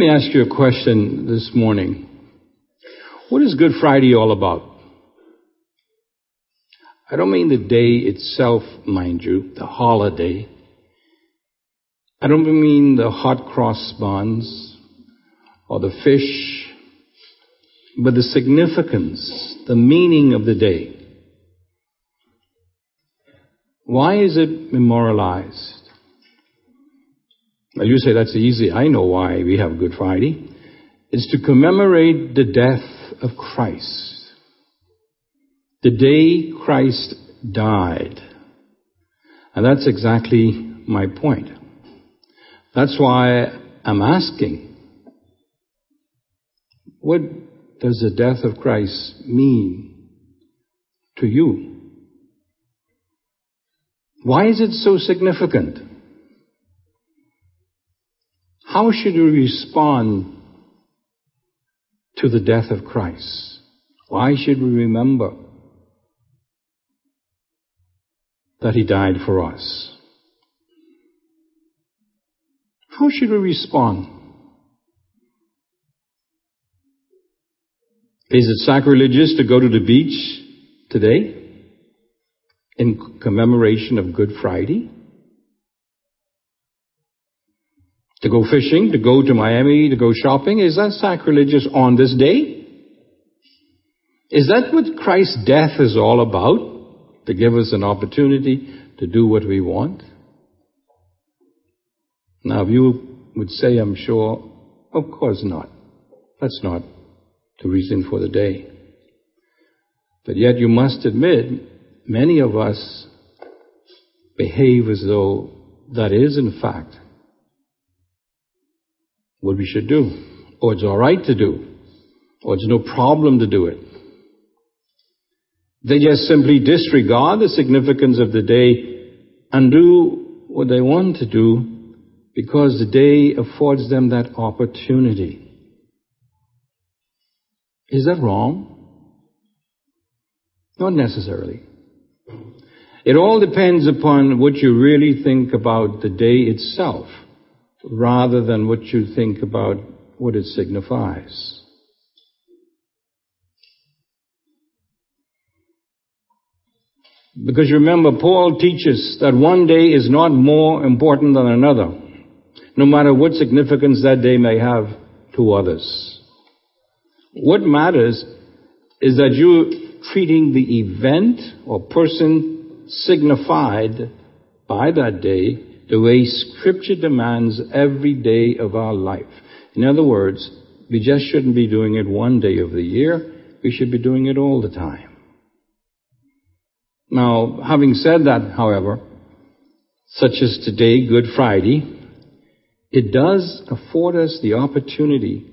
Me ask you a question this morning. What is Good Friday all about? I don't mean the day itself, mind you, the holiday. I don't mean the hot cross buns or the fish, but the significance, the meaning of the day. Why is it memorialized? Now you say that's easy. I know why we have Good Friday. It's to commemorate the death of Christ. The day Christ died. And that's exactly my point. That's why I'm asking, what does the death of Christ mean to you? Why is it so significant? How should we respond to the death of Christ? Why should we remember that He died for us? How should we respond? Is it sacrilegious to go to the beach today? in commemoration of Good Friday? To go fishing, to go to Miami, to go shopping, is that sacrilegious on this day? Is that what Christ's death is all about? To give us an opportunity to do what we want? Now, you would say, I'm sure, of course not. That's not the reason for the day. But yet you must admit many of us behave as though that is, in fact, what we should do, or it's all right to do, or it's no problem to do it. They just simply disregard the significance of the day and do what they want to do because the day affords them that opportunity. Is that wrong? Not necessarily. It all depends upon what you really think about the day itself, rather than what you think about what it signifies. Because remember, Paul teaches that one day is not more important than another, no matter what significance that day may have to others. What matters is that you're treating the event or person signified by that day the way Scripture demands every day of our life. In other words, we just shouldn't be doing it one day of the year. We should be doing it all the time. Now, having said that, however, such as today, Good Friday, it does afford us the opportunity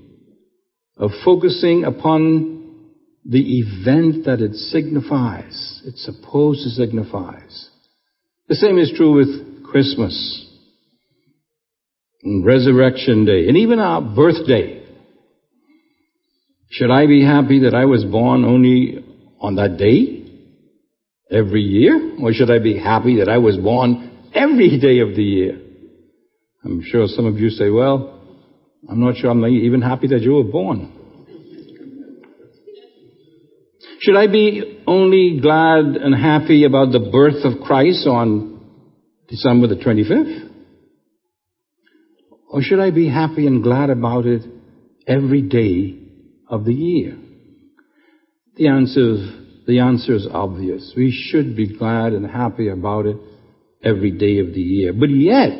of focusing upon the event that it signifies, it's supposed to signifies. The same is true with Christmas, and Resurrection Day, and even our birthday. Should I be happy that I was born only on that day? Every year? Or should I be happy that I was born every day of the year? I'm sure some of you say, well, I'm not sure I'm even happy that you were born. Should I be only glad and happy about the birth of Christ on December the 25th? Or should I be happy and glad about it every day of the year? The answer is, the answer is obvious. We should be glad and happy about it every day of the year. But yet,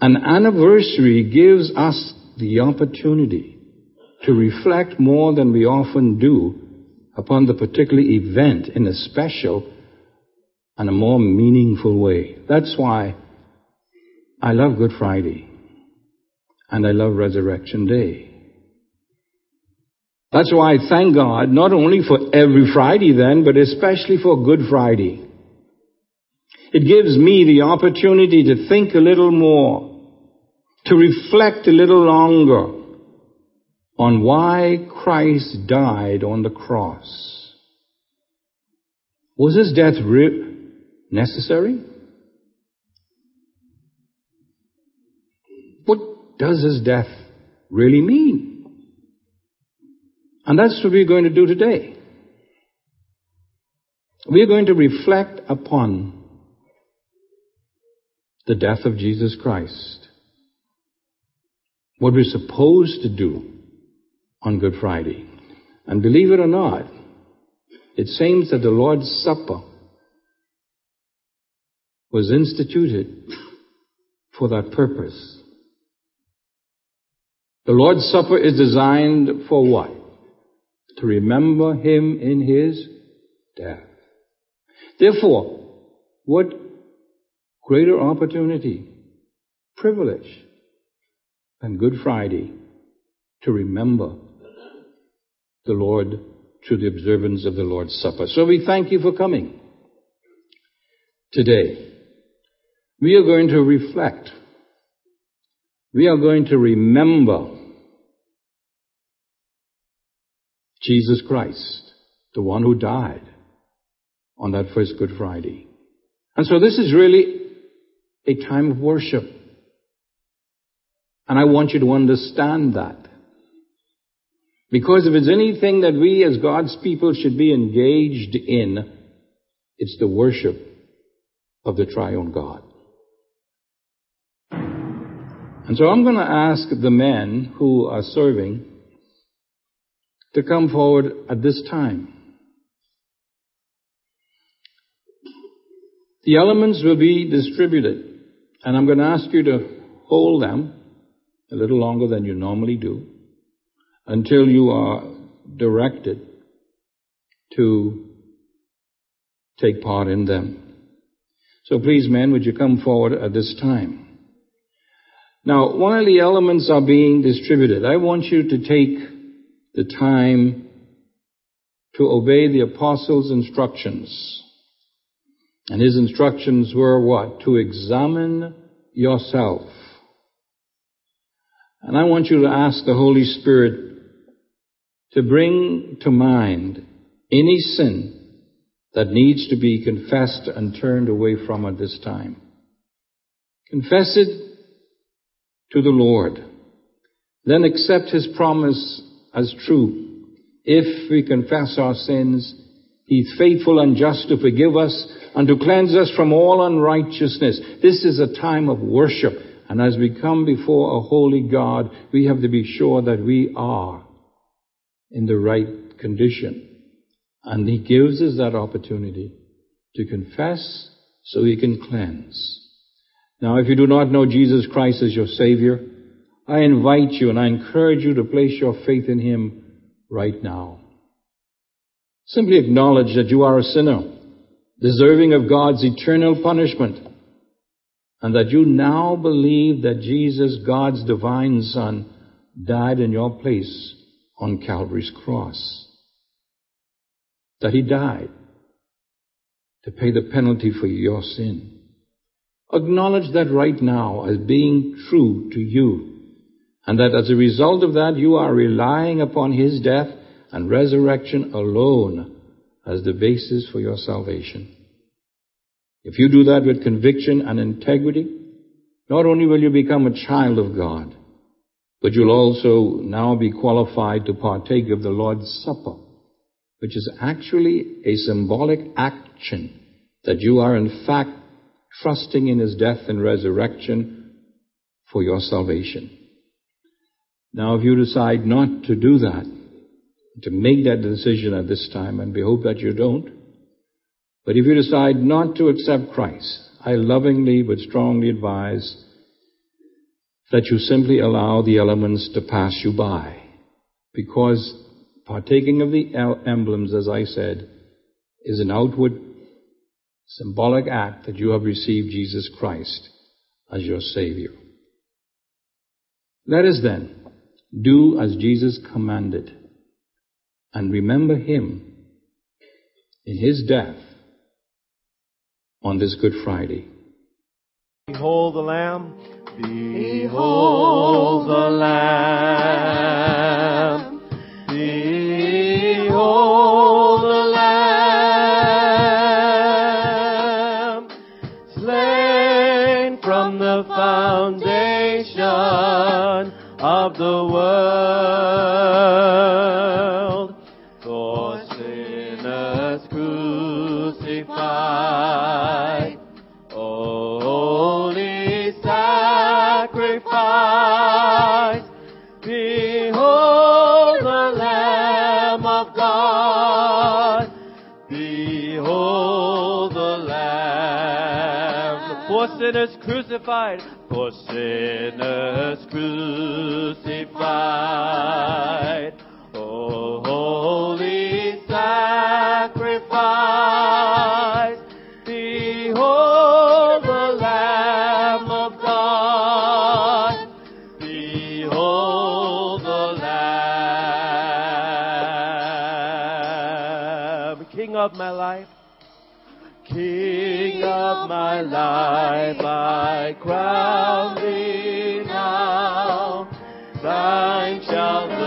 an anniversary gives us the opportunity to reflect more than we often do upon the particular event in a special and a more meaningful way. That's why I love Good Friday and I love Resurrection Day. That's why I thank God not only for every Friday then, but especially for Good Friday. It gives me the opportunity to think a little more, to reflect a little longer, on why Christ died on the cross. Was his death re- necessary? What does his death really mean? And that's what we're going to do today. We're going to reflect upon the death of Jesus Christ. What we're supposed to do on Good Friday. And believe it or not, it seems that the Lord's Supper was instituted for that purpose. The Lord's Supper is designed for what? To remember Him in His death. Therefore, what greater opportunity, privilege than Good Friday to remember the Lord through the observance of the Lord's Supper. So we thank you for coming today. We are going to reflect. We are going to remember Jesus Christ, the one who died on that first Good Friday. And so this is really a time of worship. And I want you to understand that. Because if it's anything that we as God's people should be engaged in, it's the worship of the triune God. And so I'm going to ask the men who are serving to come forward at this time. The elements will be distributed, and I'm going to ask you to hold them a little longer than you normally do until you are directed to take part in them. So please, men, would you come forward at this time? Now, while the elements are being distributed, I want you to take the time to obey the apostles' instructions. And his instructions were what? To examine yourself. And I want you to ask the Holy Spirit to bring to mind any sin that needs to be confessed and turned away from at this time. Confess it to the Lord. Then accept His promise as true. If we confess our sins, He's faithful and just to forgive us and to cleanse us from all unrighteousness. This is a time of worship. And as we come before a holy God, we have to be sure that we are in the right condition. And He gives us that opportunity to confess so He can cleanse. Now, if you do not know Jesus Christ as your Savior, I invite you and I encourage you to place your faith in Him right now. Simply acknowledge that you are a sinner, deserving of God's eternal punishment, and that you now believe that Jesus, God's divine Son, died in your place on Calvary's cross. That he died to pay the penalty for your sin. Acknowledge that right now as being true to you. And that as a result of that, you are relying upon his death and resurrection alone as the basis for your salvation. If you do that with conviction and integrity, not only will you become a child of God, but you'll also now be qualified to partake of the Lord's Supper, which is actually a symbolic action that you are in fact trusting in His death and resurrection for your salvation. Now, if you decide not to do that, to make that decision at this time, and we hope that you don't, but if you decide not to accept Christ, I lovingly but strongly advise that you simply allow the elements to pass you by. Because partaking of the emblems, as I said, is an outward symbolic act that you have received Jesus Christ as your Savior. Let us then do as Jesus commanded and remember Him in His death on this Good Friday. Behold the Lamb Behold the Lamb. crucified, for sinners crucified. my life I crown thee now. Thine shall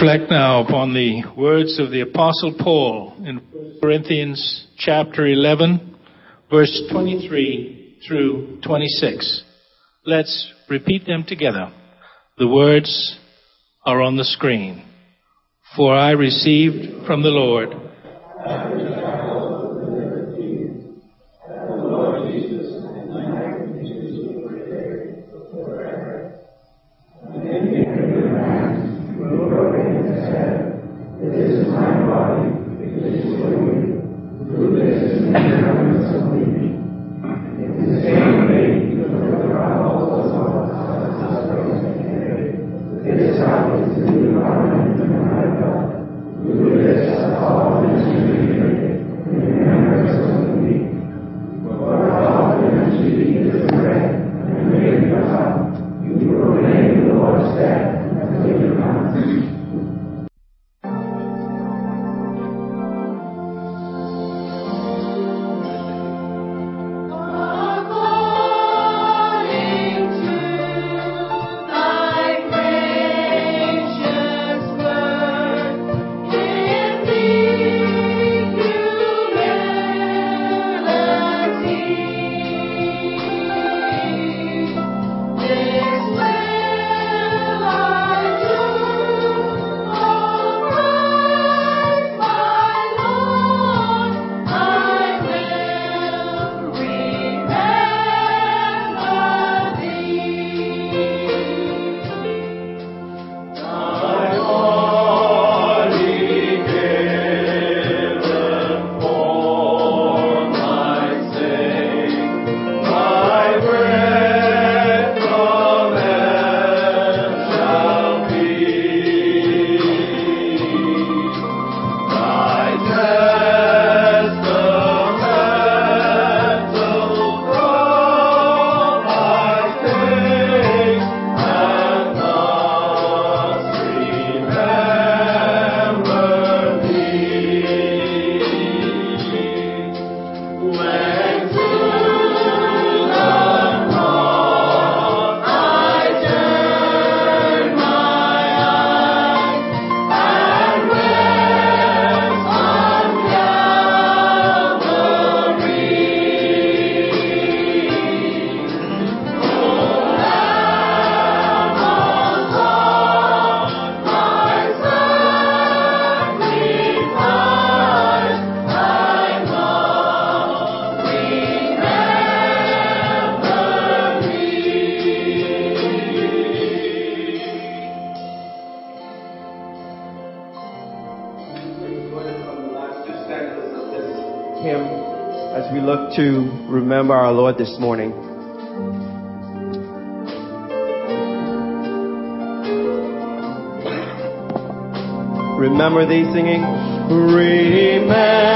reflect now upon the words of the Apostle Paul in Corinthians chapter 11, verse 23 through 26. Let's repeat them together. The words are on the screen. For I received from the Lord remember our Lord this morning. Remember thee singing. Remember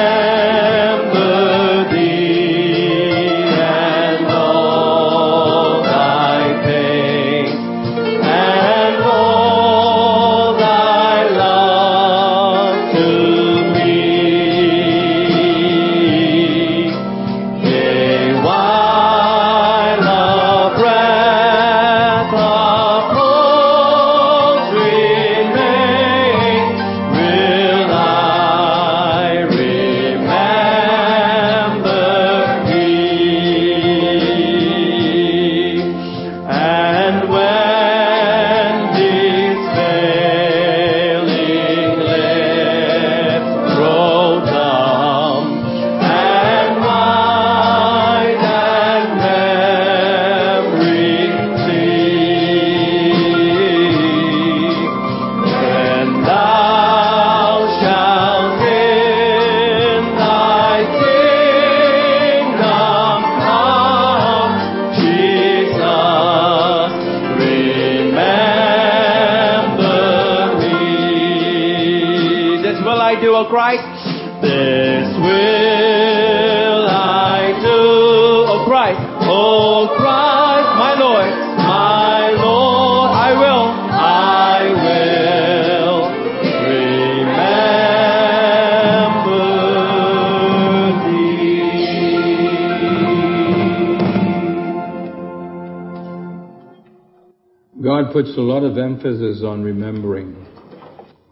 Puts a lot of emphasis on remembering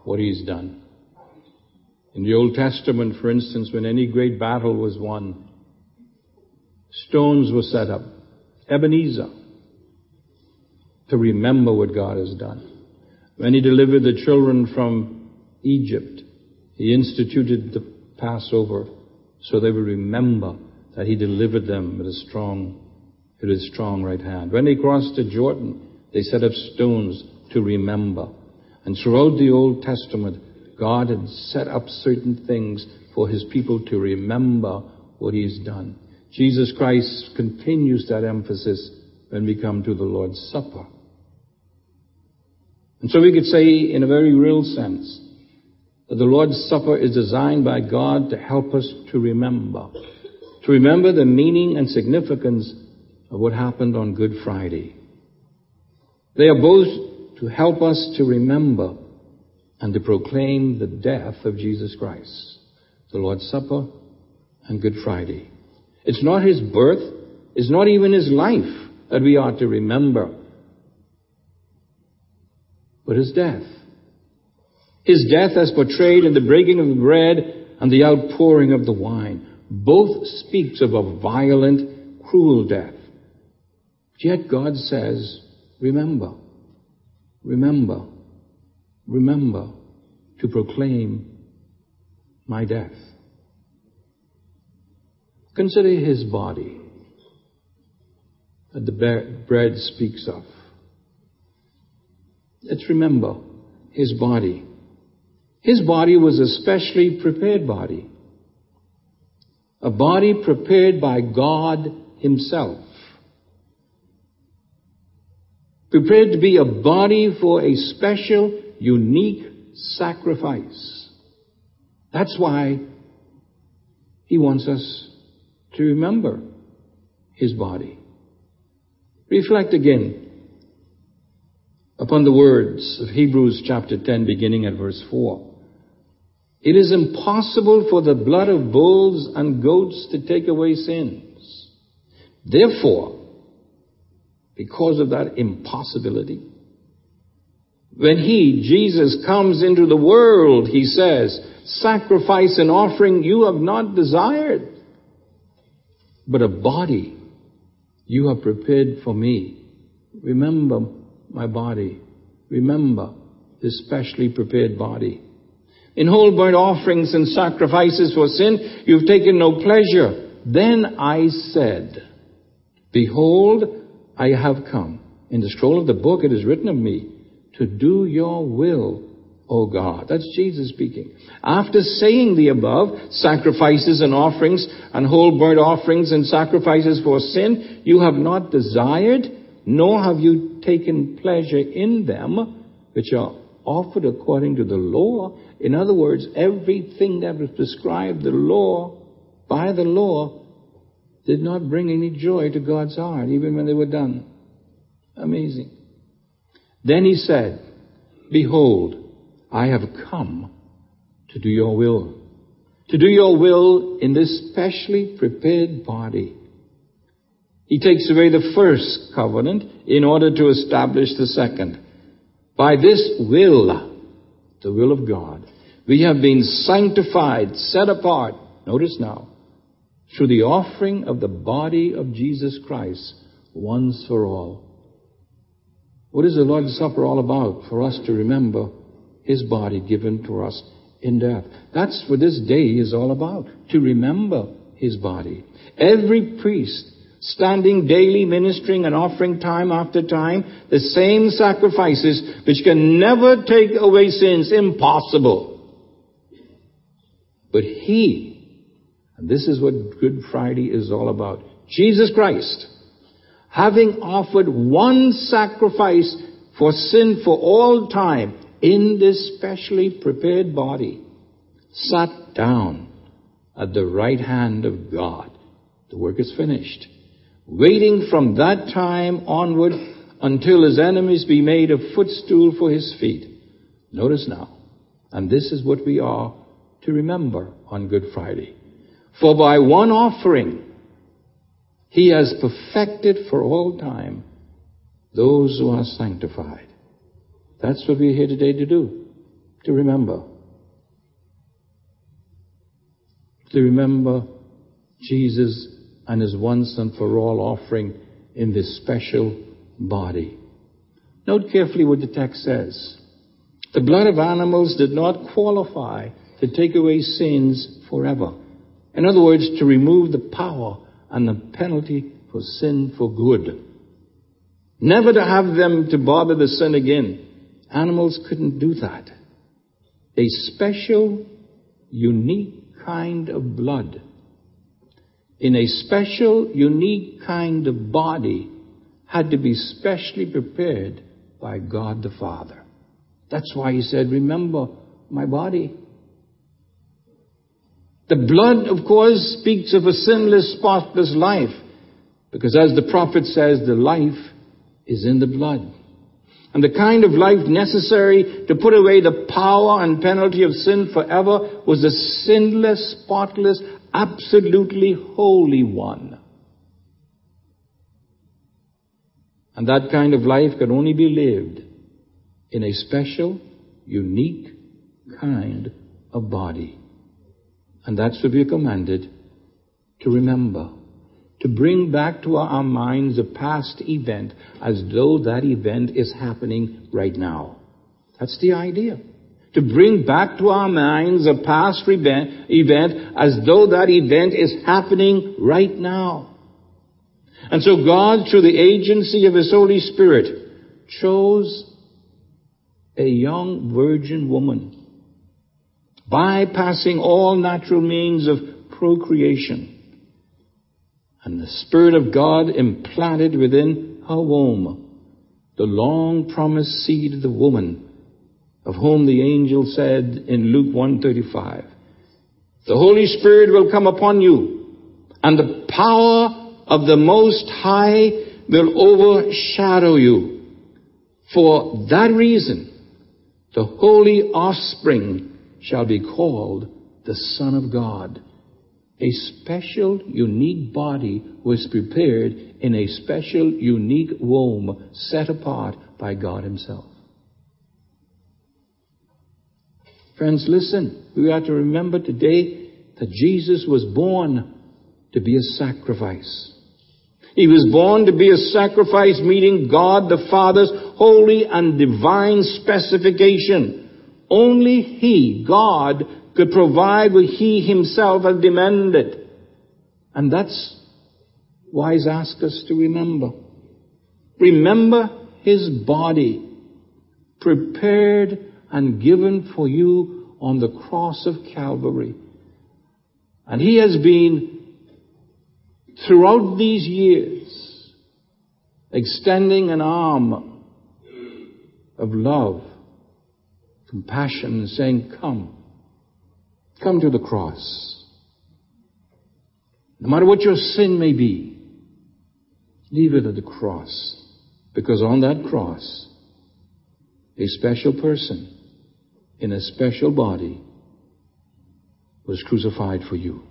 what He's done. In the Old Testament, for instance, when any great battle was won, stones were set up, Ebenezer, to remember what God has done. When He delivered the children from Egypt, He instituted the Passover so they would remember that He delivered them with a strong, with His strong right hand. When they crossed the Jordan, they set up stones to remember. And throughout the Old Testament, God had set up certain things for His people to remember what He's done. Jesus Christ continues that emphasis when we come to the Lord's Supper. And so we could say, in a very real sense, that the Lord's Supper is designed by God to help us to remember. To remember the meaning and significance of what happened on Good Friday. They are both to help us to remember and to proclaim the death of Jesus Christ. The Lord's Supper and Good Friday. It's not His birth, it's not even His life that we are to remember, but His death. His death as portrayed in the breaking of the bread and the outpouring of the wine. Both speaks of a violent, cruel death. Yet God says, remember, remember, remember to proclaim my death. Consider his body that the bread speaks of. Let's remember his body. His body was a specially prepared body. A body prepared by God himself. Prepared to be a body for a special, unique sacrifice. That's why he wants us to remember his body. Reflect again upon the words of Hebrews chapter 10 beginning at verse 4. It is impossible for the blood of bulls and goats to take away sins. Therefore, because of that impossibility, when He, Jesus, comes into the world, He says, sacrifice and offering you have not desired, but a body you have prepared for me. Remember my body. Remember this specially prepared body. In whole burnt offerings and sacrifices for sin, you've taken no pleasure. Then I said, Behold, I have come. In the scroll of the book it is written of me, to do your will, O God. That's Jesus speaking. After saying the above, sacrifices and offerings and whole burnt offerings and sacrifices for sin, you have not desired, nor have you taken pleasure in them, which are offered according to the law. In other words, everything that was prescribed the law, by the law, did not bring any joy to God's heart, even when they were done. Amazing. Then he said, Behold, I have come to do your will. To do your will in this specially prepared body. He takes away the first covenant in order to establish the second. By this will, the will of God, we have been sanctified, set apart, notice now, through the offering of the body of Jesus Christ once for all. What is the Lord's Supper all about? For us to remember his body given to us in death. That's what this day is all about, to remember his body. Every priest standing daily ministering and offering time after time the same sacrifices which can never take away sins, impossible. But he, and this is what Good Friday is all about, Jesus Christ, having offered one sacrifice for sin for all time, in this specially prepared body, sat down at the right hand of God. The work is finished. Waiting from that time onward until his enemies be made a footstool for his feet. Notice now, and this is what we are to remember on Good Friday. For by one offering, he has perfected for all time those who are sanctified. That's what we're here today to do, to remember. To remember Jesus and his once and for all offering in this special body. Note carefully what the text says. The blood of animals did not qualify to take away sins forever. In other words, to remove the power and the penalty for sin for good. Never to have them to bother the sin again. Animals couldn't do that. A special, unique kind of blood in a special, unique kind of body had to be specially prepared by God the Father. That's why he said, remember my body. The blood, of course, speaks of a sinless, spotless life. Because as the prophet says, the life is in the blood and the kind of life necessary to put away the power and penalty of sin forever was a sinless, spotless, absolutely holy one. And that kind of life could only be lived in a special, unique kind of body. And that's what we're commanded to remember to bring back to our minds a past event as though that event is happening right now. That's the idea. To bring back to our minds a past event, event as though that event is happening right now. And so God, through the agency of His Holy Spirit, chose a young virgin woman, bypassing all natural means of procreation and the Spirit of God implanted within her womb the long promised seed of the woman of whom the angel said in Luke 135, the Holy Spirit will come upon you and the power of the Most High will overshadow you. For that reason, the holy offspring shall be called the Son of God a special, unique body was prepared in a special, unique womb set apart by God Himself. Friends, listen. We are to remember today that Jesus was born to be a sacrifice. He was born to be a sacrifice meeting God the Father's holy and divine specification. Only He, God, could provide what He Himself had demanded. And that's why He's asked us to remember. Remember His body prepared and given for you on the cross of Calvary. And He has been throughout these years extending an arm of love compassion, saying, Come, come to the cross. No matter what your sin may be, leave it at the cross. Because on that cross, a special person in a special body was crucified for you.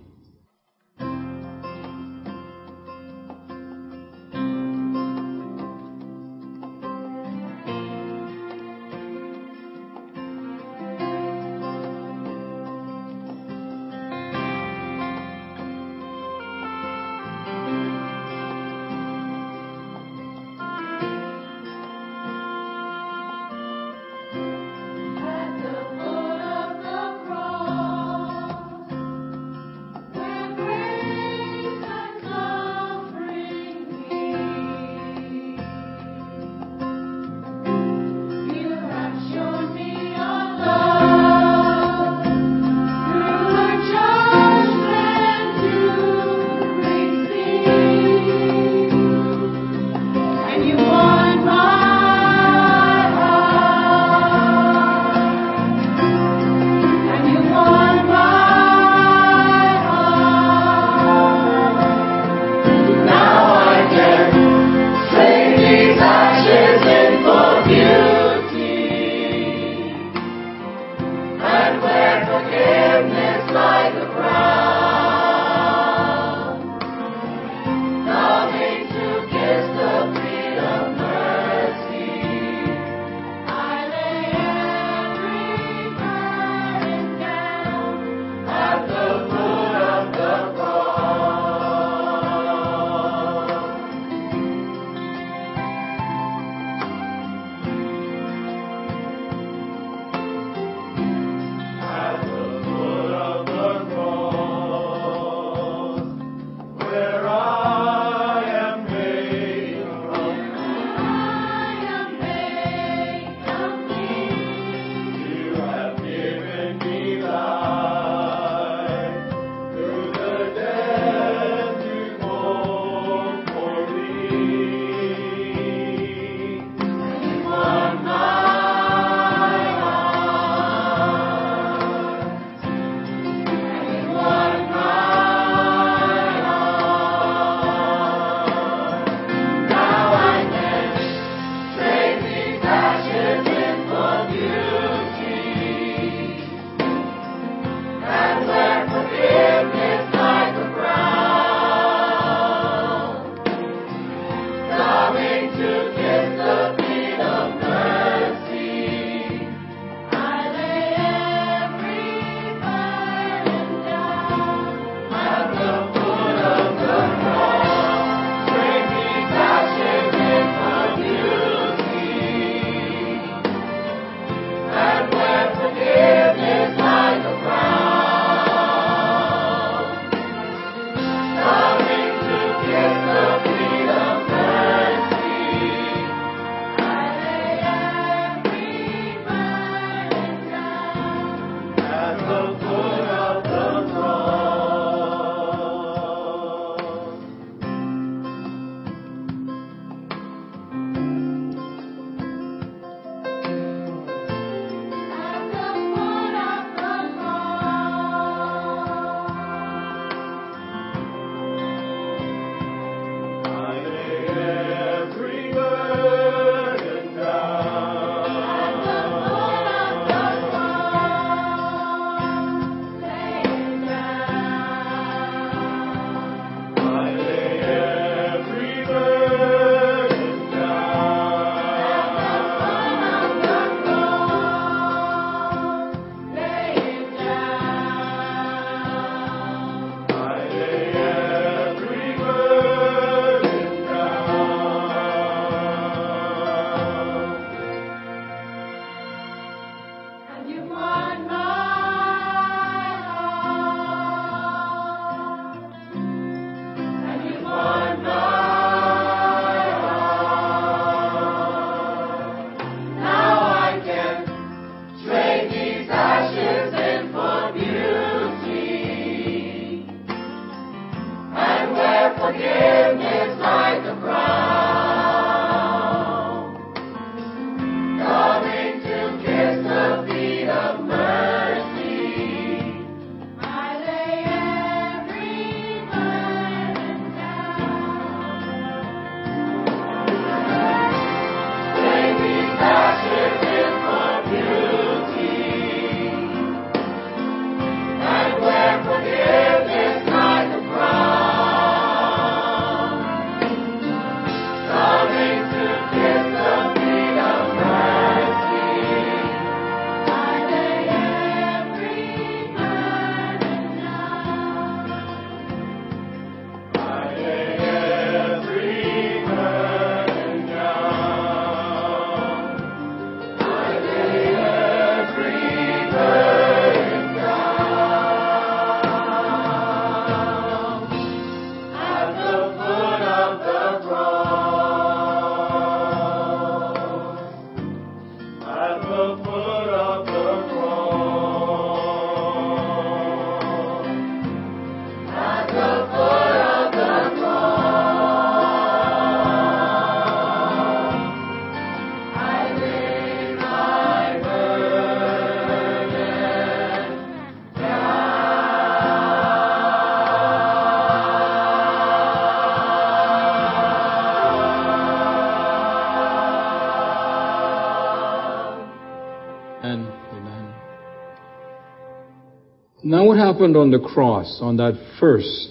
Happened on the cross on that first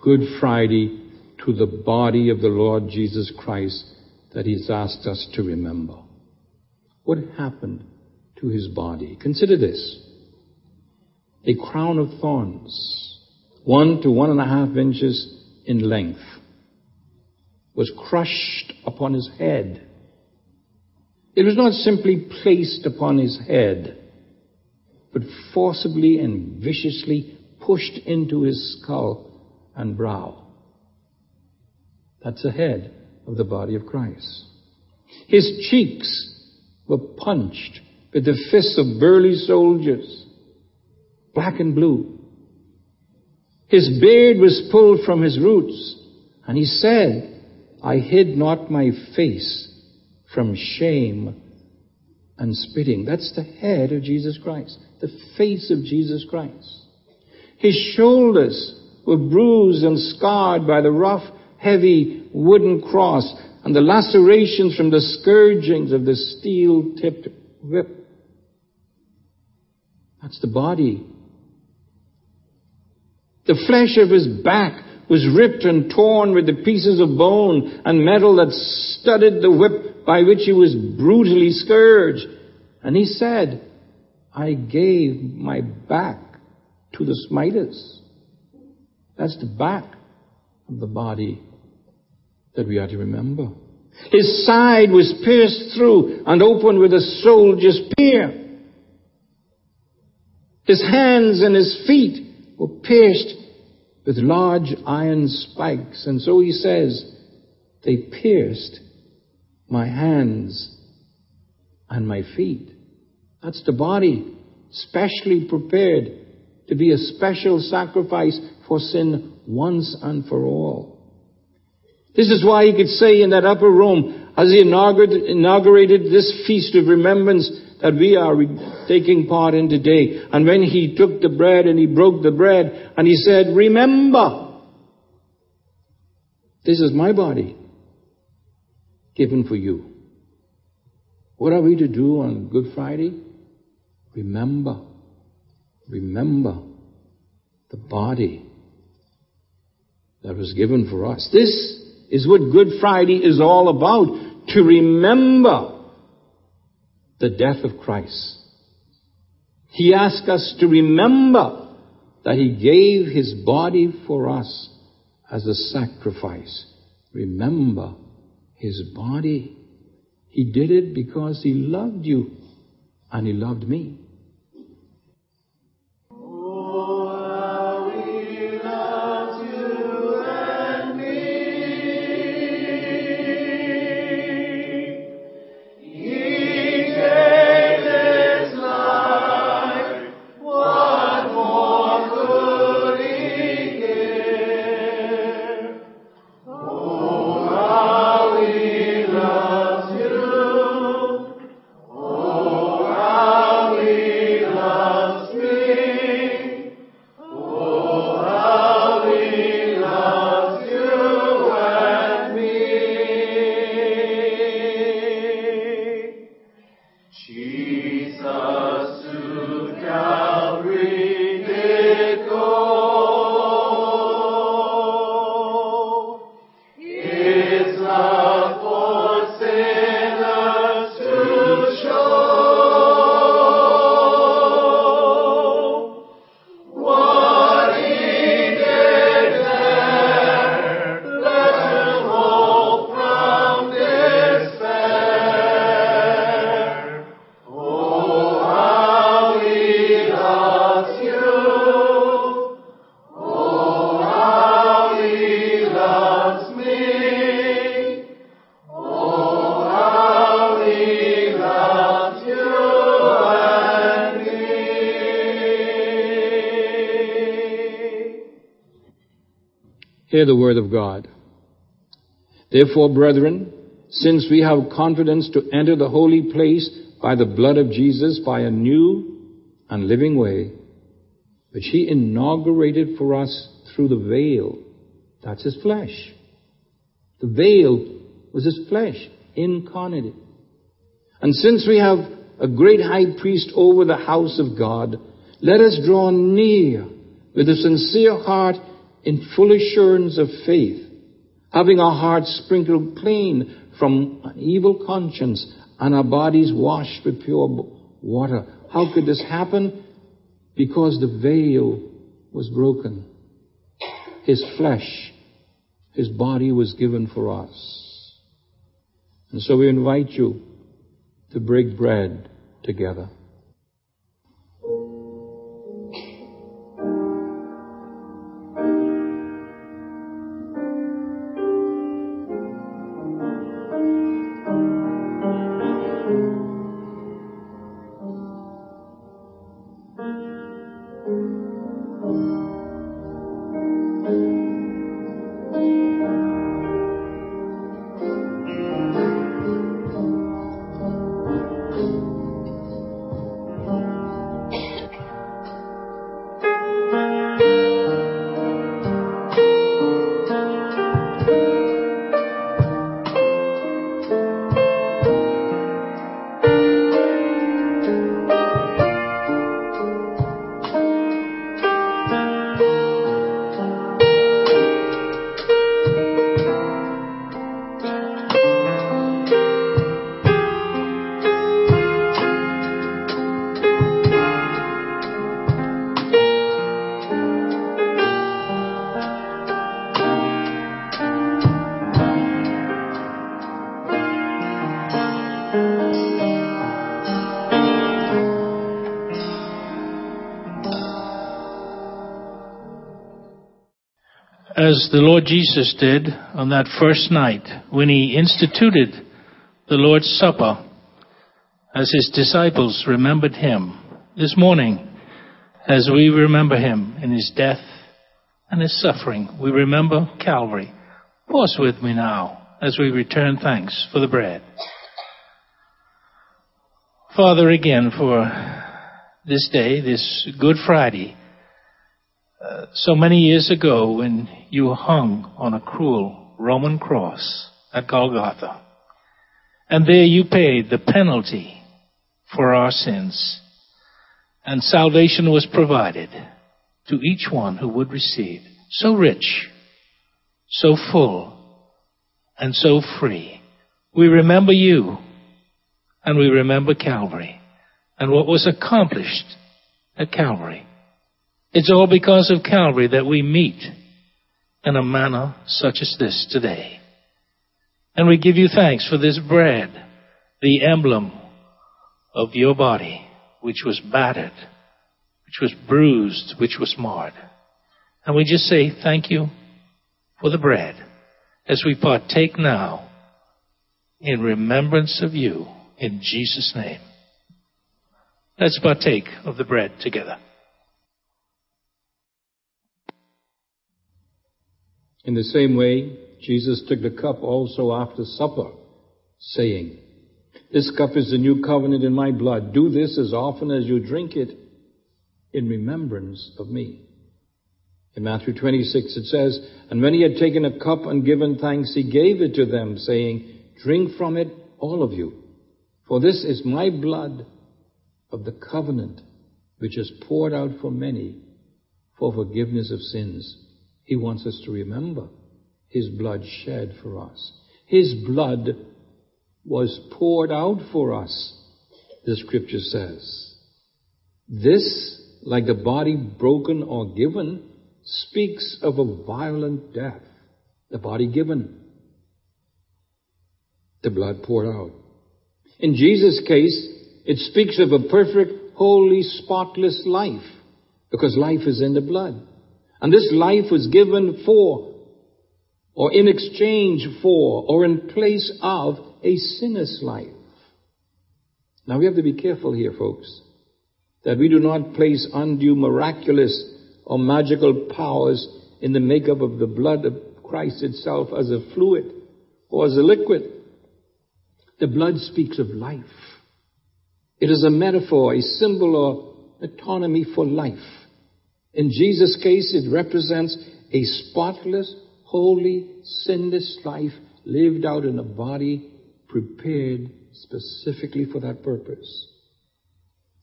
Good Friday to the body of the Lord Jesus Christ that he's asked us to remember? What happened to his body? Consider this. A crown of thorns, one to one and a half inches in length, was crushed upon his head. It was not simply placed upon his head, but forcibly and viciously pushed into his skull and brow. That's the head of the body of Christ. His cheeks were punched with the fists of burly soldiers, black and blue. His beard was pulled from his roots, and he said, I hid not my face from shame and spitting. That's the head of Jesus Christ, the face of Jesus Christ. His shoulders were bruised and scarred by the rough, heavy wooden cross and the lacerations from the scourgings of the steel tipped whip. That's the body. The flesh of his back was ripped and torn with the pieces of bone and metal that studded the whip by which he was brutally scourged. And he said, I gave my back to the smiters. That's the back of the body that we are to remember. His side was pierced through and opened with a soldier's spear. His hands and his feet were pierced with large iron spikes. And so he says, they pierced my hands and my feet. That's the body, specially prepared to be a special sacrifice for sin once and for all. This is why he could say in that upper room, as he inaugurated this feast of remembrance that we are taking part in today, and when he took the bread and he broke the bread and he said, remember, this is my body given for you. What are we to do on Good Friday? Remember, remember the body that was given for us. This is what Good Friday is all about. To remember the death of Christ. He asks us to remember that He gave His body for us as a sacrifice. Remember His body. He did it because He loved you and He loved me. Hear the word of God. Therefore, brethren, since we have confidence to enter the holy place by the blood of Jesus by a new and living way, which he inaugurated for us through the veil, that's his flesh. The veil was his flesh, incarnate. And since we have a great high priest over the house of God, Let us draw near with a sincere heart in full assurance of faith, having our hearts sprinkled clean from an evil conscience and our bodies washed with pure water. How could this happen? Because the veil was broken. His flesh, his body was given for us. And so we invite you to break bread together. As the Lord Jesus did on that first night when he instituted the Lord's Supper as his disciples remembered him. This morning, as we remember him in his death and his suffering, we remember Calvary. Pause with me now as we return thanks for the bread. Father, again for this day, this Good Friday, so many years ago when you hung on a cruel Roman cross at Golgotha. And there you paid the penalty for our sins. And salvation was provided to each one who would receive. So rich, so full, and so free. We remember you, and we remember Calvary, and what was accomplished at Calvary. It's all because of Calvary that we meet in a manner such as this today. And we give you thanks for this bread, the emblem of your body, which was battered, which was bruised, which was marred. And we just say thank you for the bread as we partake now in remembrance of you in Jesus' name. Let's partake of the bread together. In the same way, Jesus took the cup also after supper, saying, This cup is the new covenant in my blood. Do this as often as you drink it in remembrance of me. In Matthew 26 it says, And when he had taken a cup and given thanks, he gave it to them, saying, Drink from it, all of you. For this is my blood of the covenant, which is poured out for many for forgiveness of sins. He wants us to remember His blood shed for us. His blood was poured out for us, the scripture says. This, like the body broken or given, speaks of a violent death. The body given. The blood poured out. In Jesus' case, it speaks of a perfect, holy, spotless life, because life is in the blood. And this life was given for, or in exchange for, or in place of a sinner's life. Now we have to be careful here, folks, that we do not place undue miraculous or magical powers in the makeup of the blood of Christ itself as a fluid or as a liquid. The blood speaks of life. It is a metaphor, a symbol or metonymy for life. In Jesus' case, it represents a spotless, holy, sinless life lived out in a body prepared specifically for that purpose.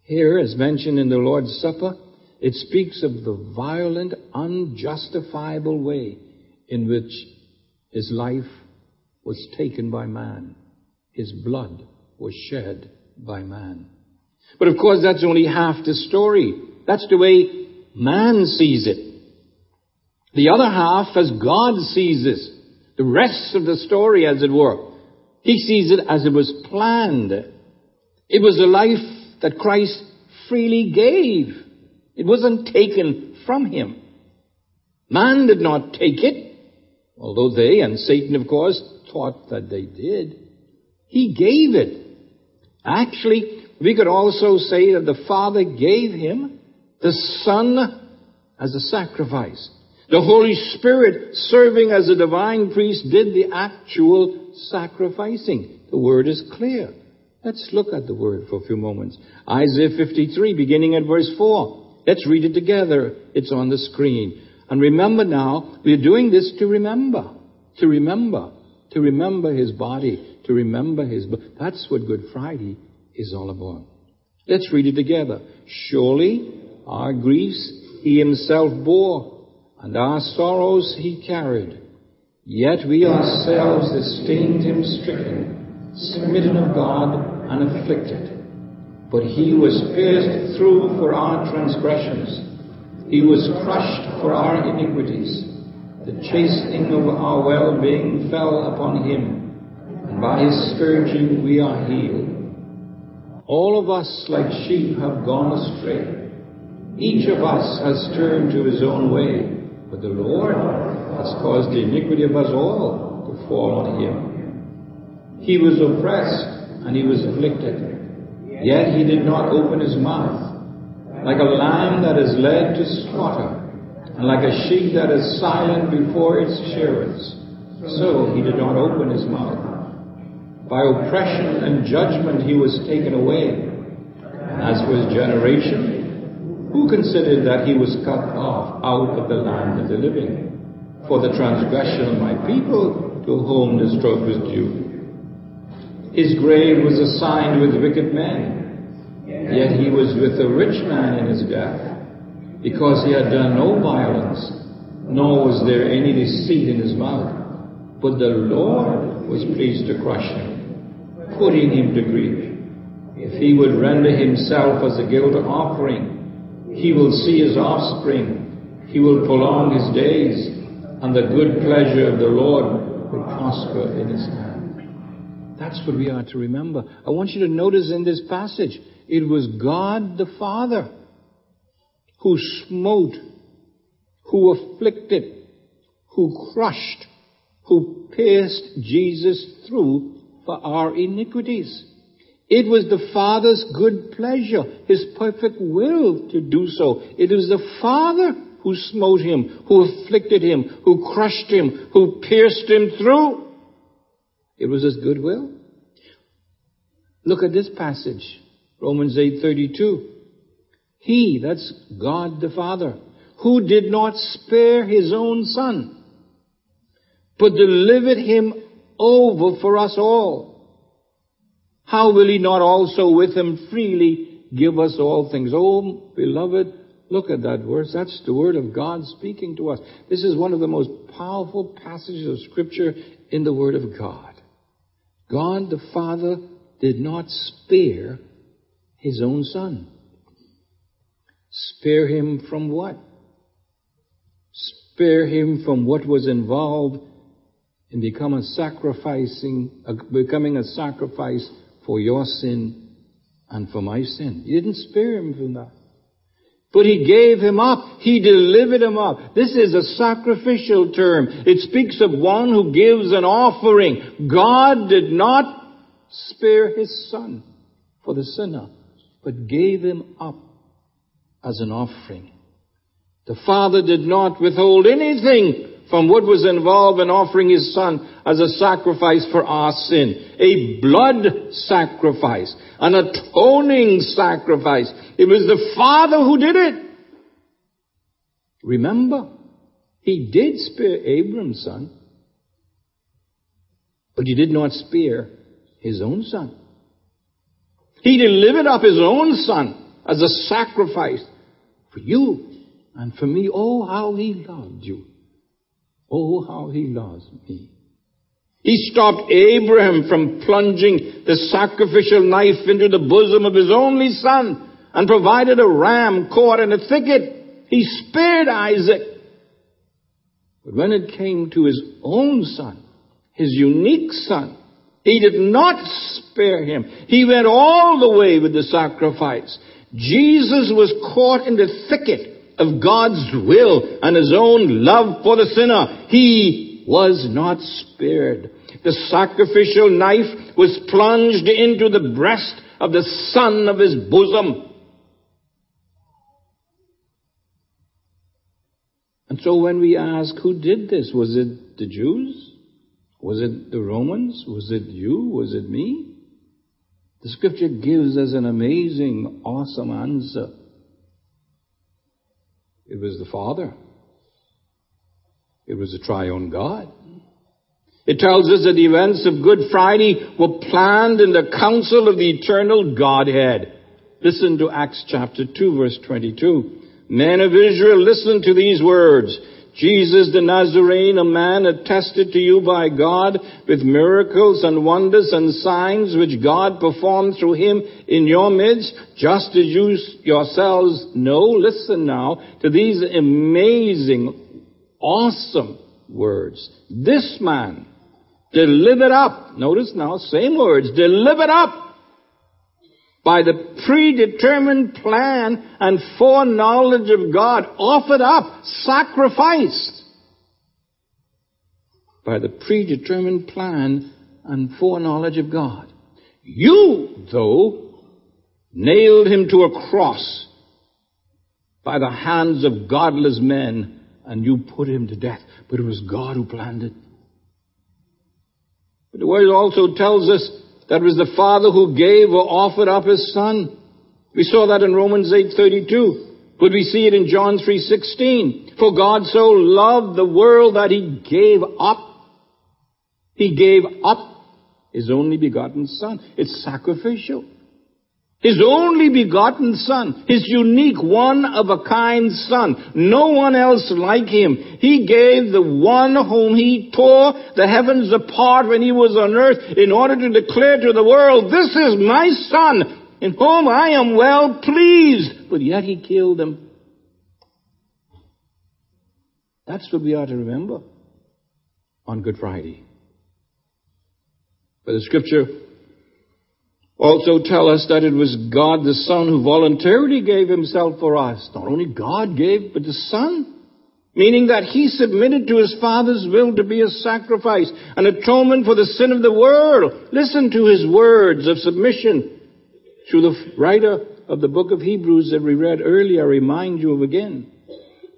Here, as mentioned in the Lord's Supper, It speaks of the violent, unjustifiable way in which his life was taken by man. His blood was shed by man. But of course, that's only half the story. That's the way man sees it. The other half as God sees this. The rest of the story, as it were. He sees it as it was planned. It was a life that Christ freely gave. It wasn't taken from him. Man did not take it, although they and Satan, of course, thought that they did. He gave it. Actually, we could also say that the Father gave him the Son as a sacrifice. The Holy Spirit, serving as a divine priest, did the actual sacrificing. The word is clear. Let's look at the word for a few moments. Isaiah 53, beginning at verse 4. Let's read it together. It's on the screen. And remember now, we're doing this to remember. To remember. To remember his body. To remember his. That's what Good Friday is all about. Let's read it together. Surely our griefs he himself bore, and our sorrows he carried. Yet we ourselves esteemed him stricken, smitten of God, and afflicted. But he was pierced through for our transgressions. He was crushed for our iniquities. The chastening of our well-being fell upon him, and by his scourging we are healed. All of us, like sheep, have gone astray. Each of us has turned to his own way, but the Lord has caused the iniquity of us all to fall on him. He was oppressed and he was afflicted, yet he did not open his mouth. Like a lamb that is led to slaughter, and like a sheep that is silent before its shearers, so he did not open his mouth. By oppression and judgment he was taken away. As for his generation, who considered that he was cut off out of the land of the living? For the transgression of my people, to whom the stroke was due. His grave was assigned with wicked men, yet he was with a rich man in his death, because he had done no violence, nor was there any deceit in his mouth. But the Lord was pleased to crush him, putting him to grief. If he would render himself as a guilt offering, he will see his offspring, he will prolong his days, and the good pleasure of the Lord will prosper in his hand. That's what we are to remember. I want you to notice in this passage, it was God the Father who smote, who afflicted, who crushed, who pierced Jesus through for our iniquities. It was the Father's good pleasure, His perfect will to do so. It was the Father who smote him, who afflicted him, who crushed him, who pierced him through. It was his good will. Look at this passage, Romans 8:32. He, that's God the Father, who did not spare his own son, but delivered him over for us all. How will he not also with him freely give us all things? Oh, beloved, Look at that verse. That's the Word of God speaking to us. This is one of the most powerful passages of Scripture in the Word of God. God the Father did not spare His own Son. Spare Him from what? Spare Him from what was involved in become a sacrificing, uh, becoming a sacrifice for your sin and for my sin. He didn't spare Him from that. But he gave him up. He delivered him up. This is a sacrificial term. It speaks of one who gives an offering. God did not spare his son for the sinner, but gave him up as an offering. The Father did not withhold anything from what was involved in offering his son as a sacrifice for our sin. A blood sacrifice. An atoning sacrifice. It was the Father who did it. Remember, he did spare Abram's son, but he did not spare his own son. He delivered up his own son as a sacrifice for you and for me. Oh, how he loved you. Oh, how he loves me. He stopped Abraham from plunging the sacrificial knife into the bosom of his only son and provided a ram caught in a thicket. He spared Isaac. But when it came to his own son, his unique son, he did not spare him. He went all the way with the sacrifice. Jesus was caught in the thicket of God's will and his own love for the sinner. He was not spared. The sacrificial knife was plunged into the breast of the son of his bosom. And so when we ask, who did this? Was it the Jews? Was it the Romans? Was it you? Was it me? The scripture gives us an amazing, awesome answer. It was the Father. It was the triune God. It tells us that the events of Good Friday were planned in the council of the eternal Godhead. Listen to Acts chapter 2 verse 22. Men of Israel, listen to these words. Jesus the Nazarene, a man attested to you by God with miracles and wonders and signs which God performed through him in your midst, just as you yourselves know. Listen now to these amazing, awesome words. This man delivered up, notice now, same words, delivered up by the predetermined plan and foreknowledge of God, offered up, sacrificed. By the predetermined plan and foreknowledge of God. You, though, nailed him to a cross by the hands of godless men, and you put him to death. But it was God who planned it. But the word also tells us that it was the Father who gave or offered up His Son. We saw that in Romans 8:32. But we see it in John 3:16. For God so loved the world that He gave up. He gave up His only begotten Son. It's sacrificial. His only begotten son, his unique one of a kind son, no one else like him. He gave the one whom he tore the heavens apart when he was on earth in order to declare to the world, this is my son in whom I am well pleased. But yet he killed him. That's what we are to remember on Good Friday. But the scripture also tell us that it was God the Son who voluntarily gave himself for us. Not only God gave, but the Son. Meaning that he submitted to his Father's will to be a sacrifice, an atonement for the sin of the world. Listen to his words of submission through the writer of the book of Hebrews that we read earlier, I remind you of again.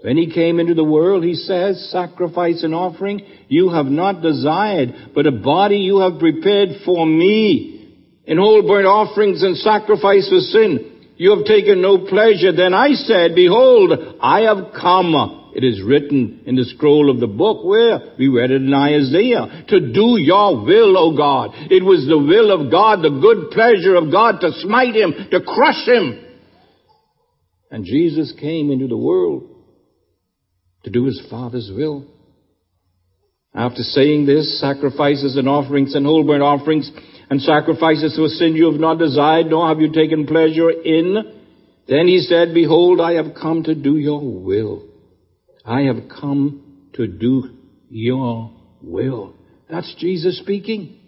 When he came into the world, he says, sacrifice and offering you have not desired, but a body you have prepared for me in whole burnt offerings and sacrifice for sin. You have taken no pleasure. Then I said, Behold, I have come. It is written in the scroll of the book where we read it in Isaiah to do your will, O God. It was the will of God, the good pleasure of God to smite him, to crush him. And Jesus came into the world to do his Father's will. After saying this, sacrifices and offerings and whole burnt offerings and sacrifices for sin you have not desired, nor have you taken pleasure in. Then he said, Behold, I have come to do your will. I have come to do your will. That's Jesus speaking.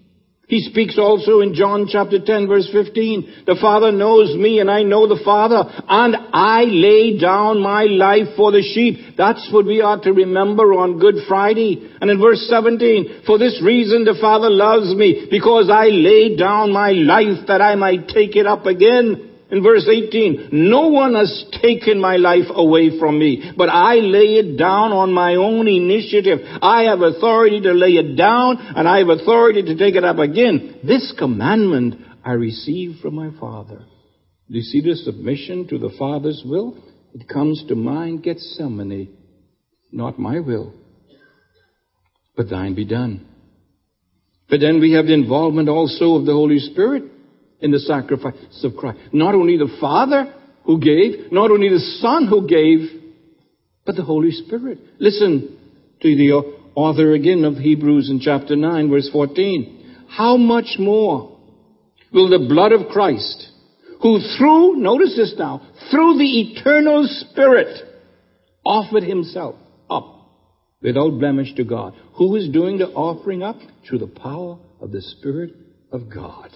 He speaks also in John chapter 10 verse 15. The Father knows me and I know the Father and I lay down my life for the sheep. That's what we are to remember on Good Friday. And in verse 17, for this reason the Father loves me because I lay down my life that I might take it up again. In verse 18, no one has taken my life away from me, but I lay it down on my own initiative. I have authority to lay it down and I have authority to take it up again. This commandment I received from my Father. Do you see the submission to the Father's will? It comes to mind, Gethsemane. Not my will, but thine be done. But then we have the involvement also of the Holy Spirit in the sacrifice of Christ. Not only the Father who gave, not only the Son who gave, but the Holy Spirit. Listen to the author again of Hebrews in chapter 9 verse 14. How much more will the blood of Christ, who through, notice this now, through the eternal Spirit offered himself up without blemish to God. Who is doing the offering up? Through the power of the Spirit of God.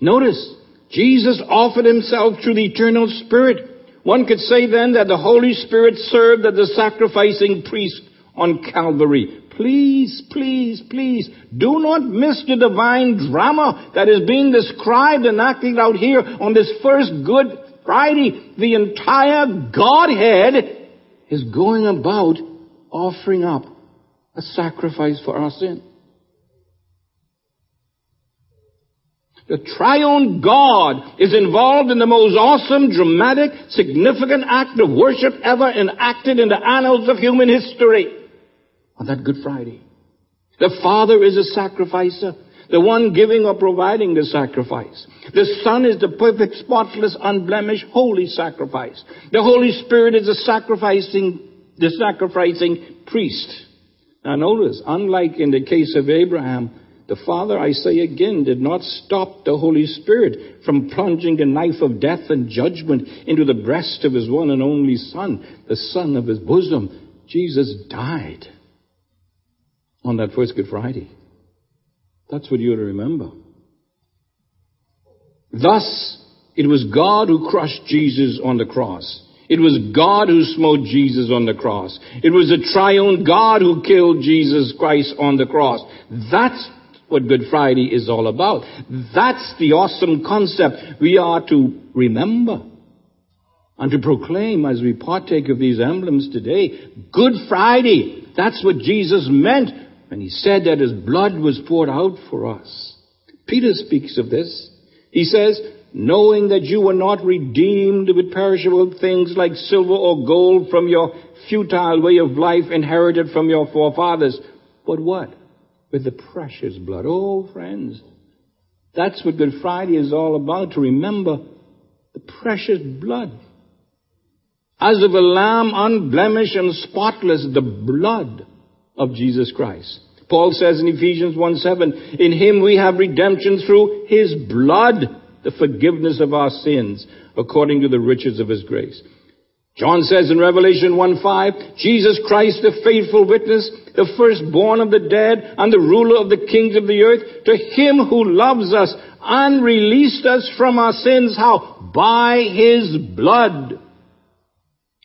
Notice, Jesus offered himself through the eternal Spirit. One could say then that the Holy Spirit served as the sacrificing priest on Calvary. Please, please, please, do not miss the divine drama that is being described and acted out here on this first Good Friday. The entire Godhead is going about offering up a sacrifice for our sin. The triune God is involved in the most awesome, dramatic, significant act of worship ever enacted in the annals of human history on that Good Friday. The Father is a sacrificer, the one giving or providing the sacrifice. The Son is the perfect, spotless, unblemished, holy sacrifice. The Holy Spirit is the sacrificing, the sacrificing priest. Now notice, unlike in the case of Abraham, the Father, I say again, did not stop the Holy Spirit from plunging the knife of death and judgment into the breast of his one and only Son, the Son of his bosom. Jesus died on that first Good Friday. That's what you ought to remember. Thus, it was God who crushed Jesus on the cross. It was God who smote Jesus on the cross. It was the triune God who killed Jesus Christ on the cross. That's what Good Friday is all about. That's the awesome concept we are to remember and to proclaim as we partake of these emblems today. Good Friday. That's what Jesus meant when he said that his blood was poured out for us. Peter speaks of this. He says, knowing that you were not redeemed with perishable things like silver or gold from your futile way of life inherited from your forefathers, but what? With the precious blood. Oh, friends, that's what Good Friday is all about, to remember the precious blood. As of a lamb unblemished and spotless, the blood of Jesus Christ. Paul says in Ephesians 1 7, in him we have redemption through his blood, the forgiveness of our sins, according to the riches of his grace. John says in Revelation 1 5, Jesus Christ, the faithful witness, the firstborn of the dead, and the ruler of the kings of the earth, to him who loves us and released us from our sins, how? By his blood.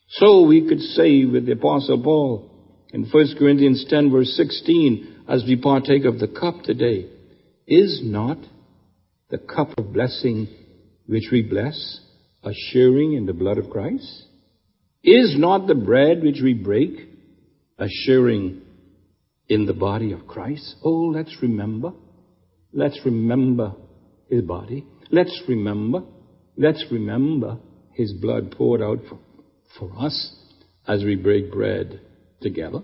So we could say with the apostle Paul in 1 Corinthians 10 verse 16, as we partake of the cup today, is not the cup of blessing which we bless a sharing in the blood of Christ? Is not the bread which we break a sharing in the body of Christ? Oh, let's remember. Let's remember his body. Let's remember. Let's remember his blood poured out for, for us as we break bread together.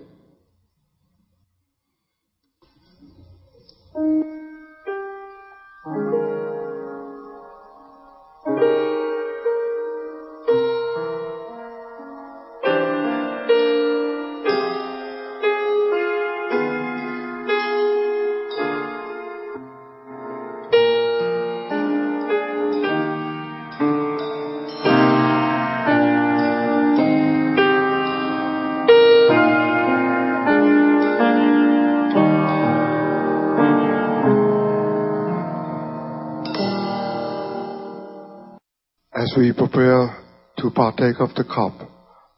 Partake of the cup,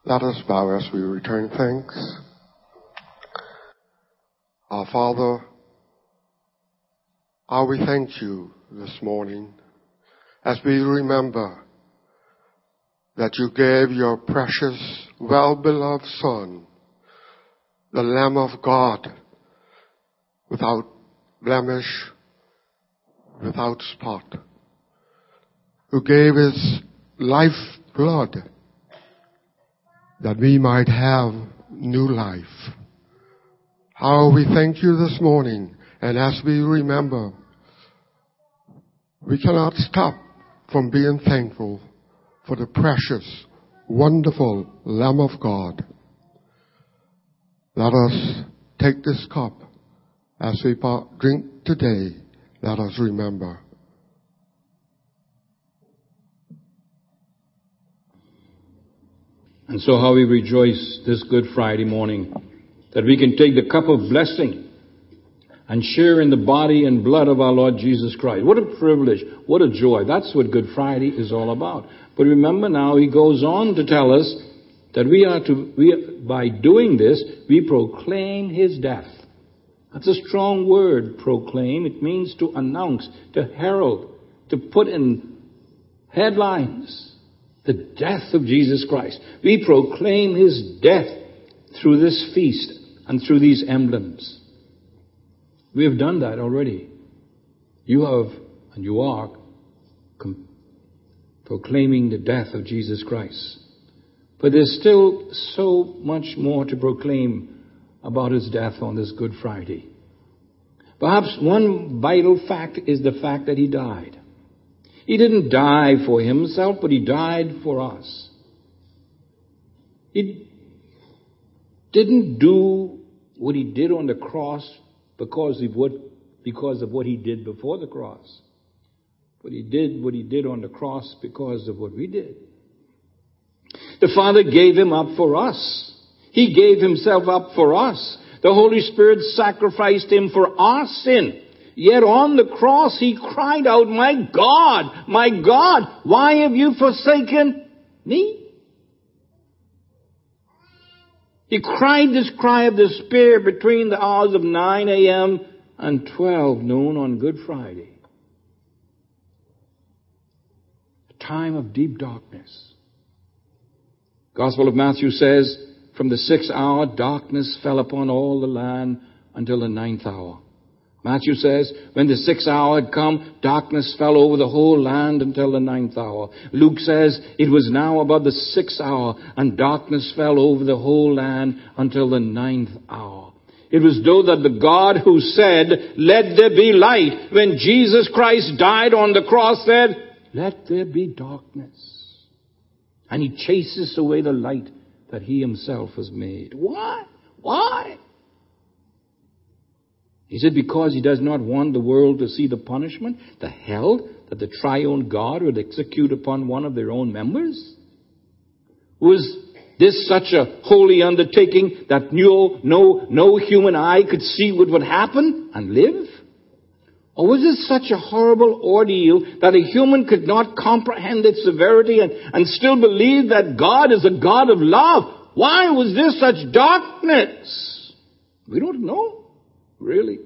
let us bow as we return thanks. Our Father, how we thank you this morning as we remember that you gave your precious, well-beloved Son, the Lamb of God, without blemish, without spot who gave his life blood that we might have new life. How we thank you this morning and as we remember, we cannot stop from being thankful for the precious, wonderful Lamb of God. Let us take this cup as we drink today. Let us remember. And so how we rejoice this Good Friday morning that we can take the cup of blessing and share in the body and blood of our Lord Jesus Christ. What a privilege. What a joy. That's what Good Friday is all about. But remember now, he goes on to tell us that we are to, we, by doing this, we proclaim his death. That's a strong word, proclaim. It means to announce, to herald, to put in headlines the death of Jesus Christ. We proclaim his death through this feast and through these emblems. We have done that already. You have, and you are, com- proclaiming the death of Jesus Christ. But there's still so much more to proclaim about his death on this Good Friday. Perhaps one vital fact is the fact that he died. He didn't die for himself, but he died for us. He didn't do what he did on the cross because of what, because of what he did before the cross. But he did what he did on the cross because of what we did. The Father gave him up for us. He gave himself up for us. The Holy Spirit sacrificed him for our sin. Yet on the cross he cried out, My God, my God, why have you forsaken me? He cried this cry of despair between the hours of 9 a.m. and 12 noon on Good Friday. A time of deep darkness. Gospel of Matthew says, from the sixth hour, darkness fell upon all the land until the ninth hour. Matthew says, when the sixth hour had come, darkness fell over the whole land until the ninth hour. Luke says, it was now about the sixth hour, and darkness fell over the whole land until the ninth hour. It was though that the God who said, let there be light, when Jesus Christ died on the cross said, let there be darkness. And he chases away the light that he himself has made. Why? Why? He it because he does not want the world to see the punishment, the hell that the triune God would execute upon one of their own members? Was this such a holy undertaking that no, no, no human eye could see what would happen and live? Or was this such a horrible ordeal that a human could not comprehend its severity and, and still believe that God is a God of love? Why was this such darkness? We don't know really.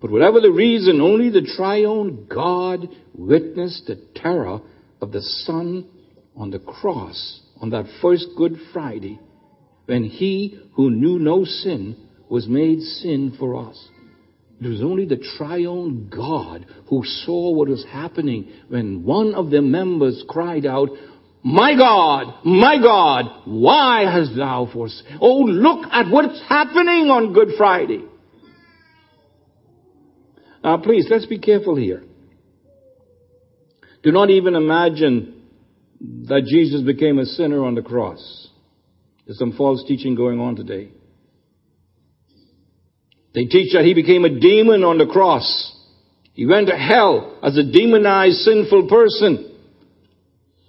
But whatever the reason, only the triune God witnessed the terror of the Son on the cross on that first Good Friday when he who knew no sin was made sin for us. It was only the triune God who saw what was happening when one of the members cried out, my God, my God, why hast thou forsaken? Oh, look at what's happening on Good Friday. Now, please, let's be careful here. Do not even imagine that Jesus became a sinner on the cross. There's some false teaching going on today. They teach that he became a demon on the cross. He went to hell as a demonized sinful person.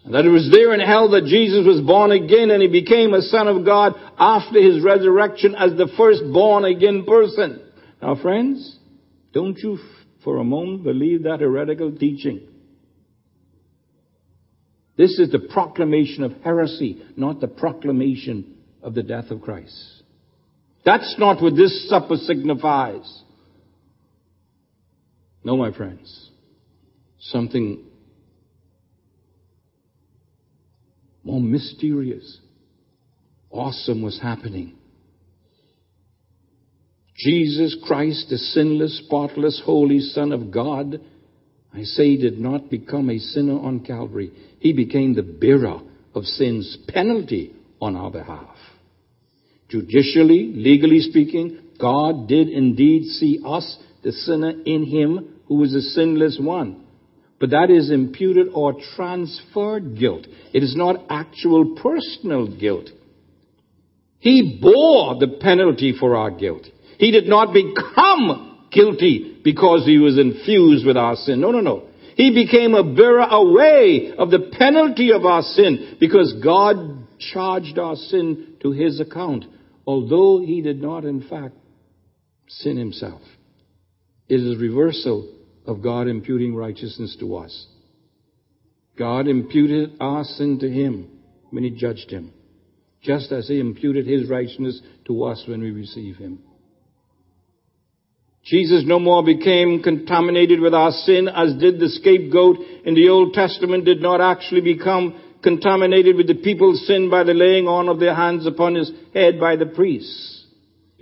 And that it was there in hell that Jesus was born again and he became a son of God after his resurrection as the first born again person. Now friends, don't you for a moment believe that heretical teaching. This is the proclamation of heresy, not the proclamation of the death of Christ. That's not what this supper signifies. No, my friends. Something more mysterious, awesome was happening. Jesus Christ, the sinless, spotless, holy Son of God, I say did not become a sinner on Calvary. He became the bearer of sin's penalty on our behalf. Judicially, legally speaking, God did indeed see us, the sinner, in him who was a sinless one. But that is imputed or transferred guilt. It is not actual personal guilt. He bore the penalty for our guilt. He did not become guilty because he was infused with our sin. No, no, no. He became a bearer away of the penalty of our sin because God charged our sin to his account, although he did not, in fact, sin himself. It is reversal of God imputing righteousness to us. God imputed our sin to him when he judged him, just as he imputed his righteousness to us when we receive him. Jesus no more became contaminated with our sin as did the scapegoat in the Old Testament did not actually become contaminated with the people's sin by the laying on of their hands upon his head by the priests.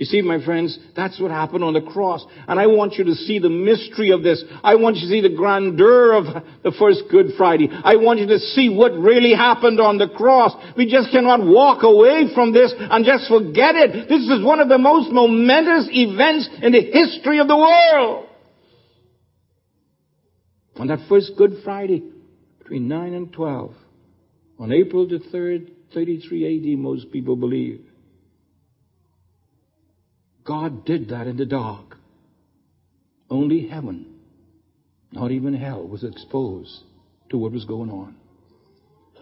You see, my friends, that's what happened on the cross. And I want you to see the mystery of this. I want you to see the grandeur of the first Good Friday. I want you to see what really happened on the cross. We just cannot walk away from this and just forget it. This is one of the most momentous events in the history of the world. On that first Good Friday, between 9 and 12, on April the 3rd, 33 AD, most people believe, God did that in the dark. Only heaven, not even hell, was exposed to what was going on.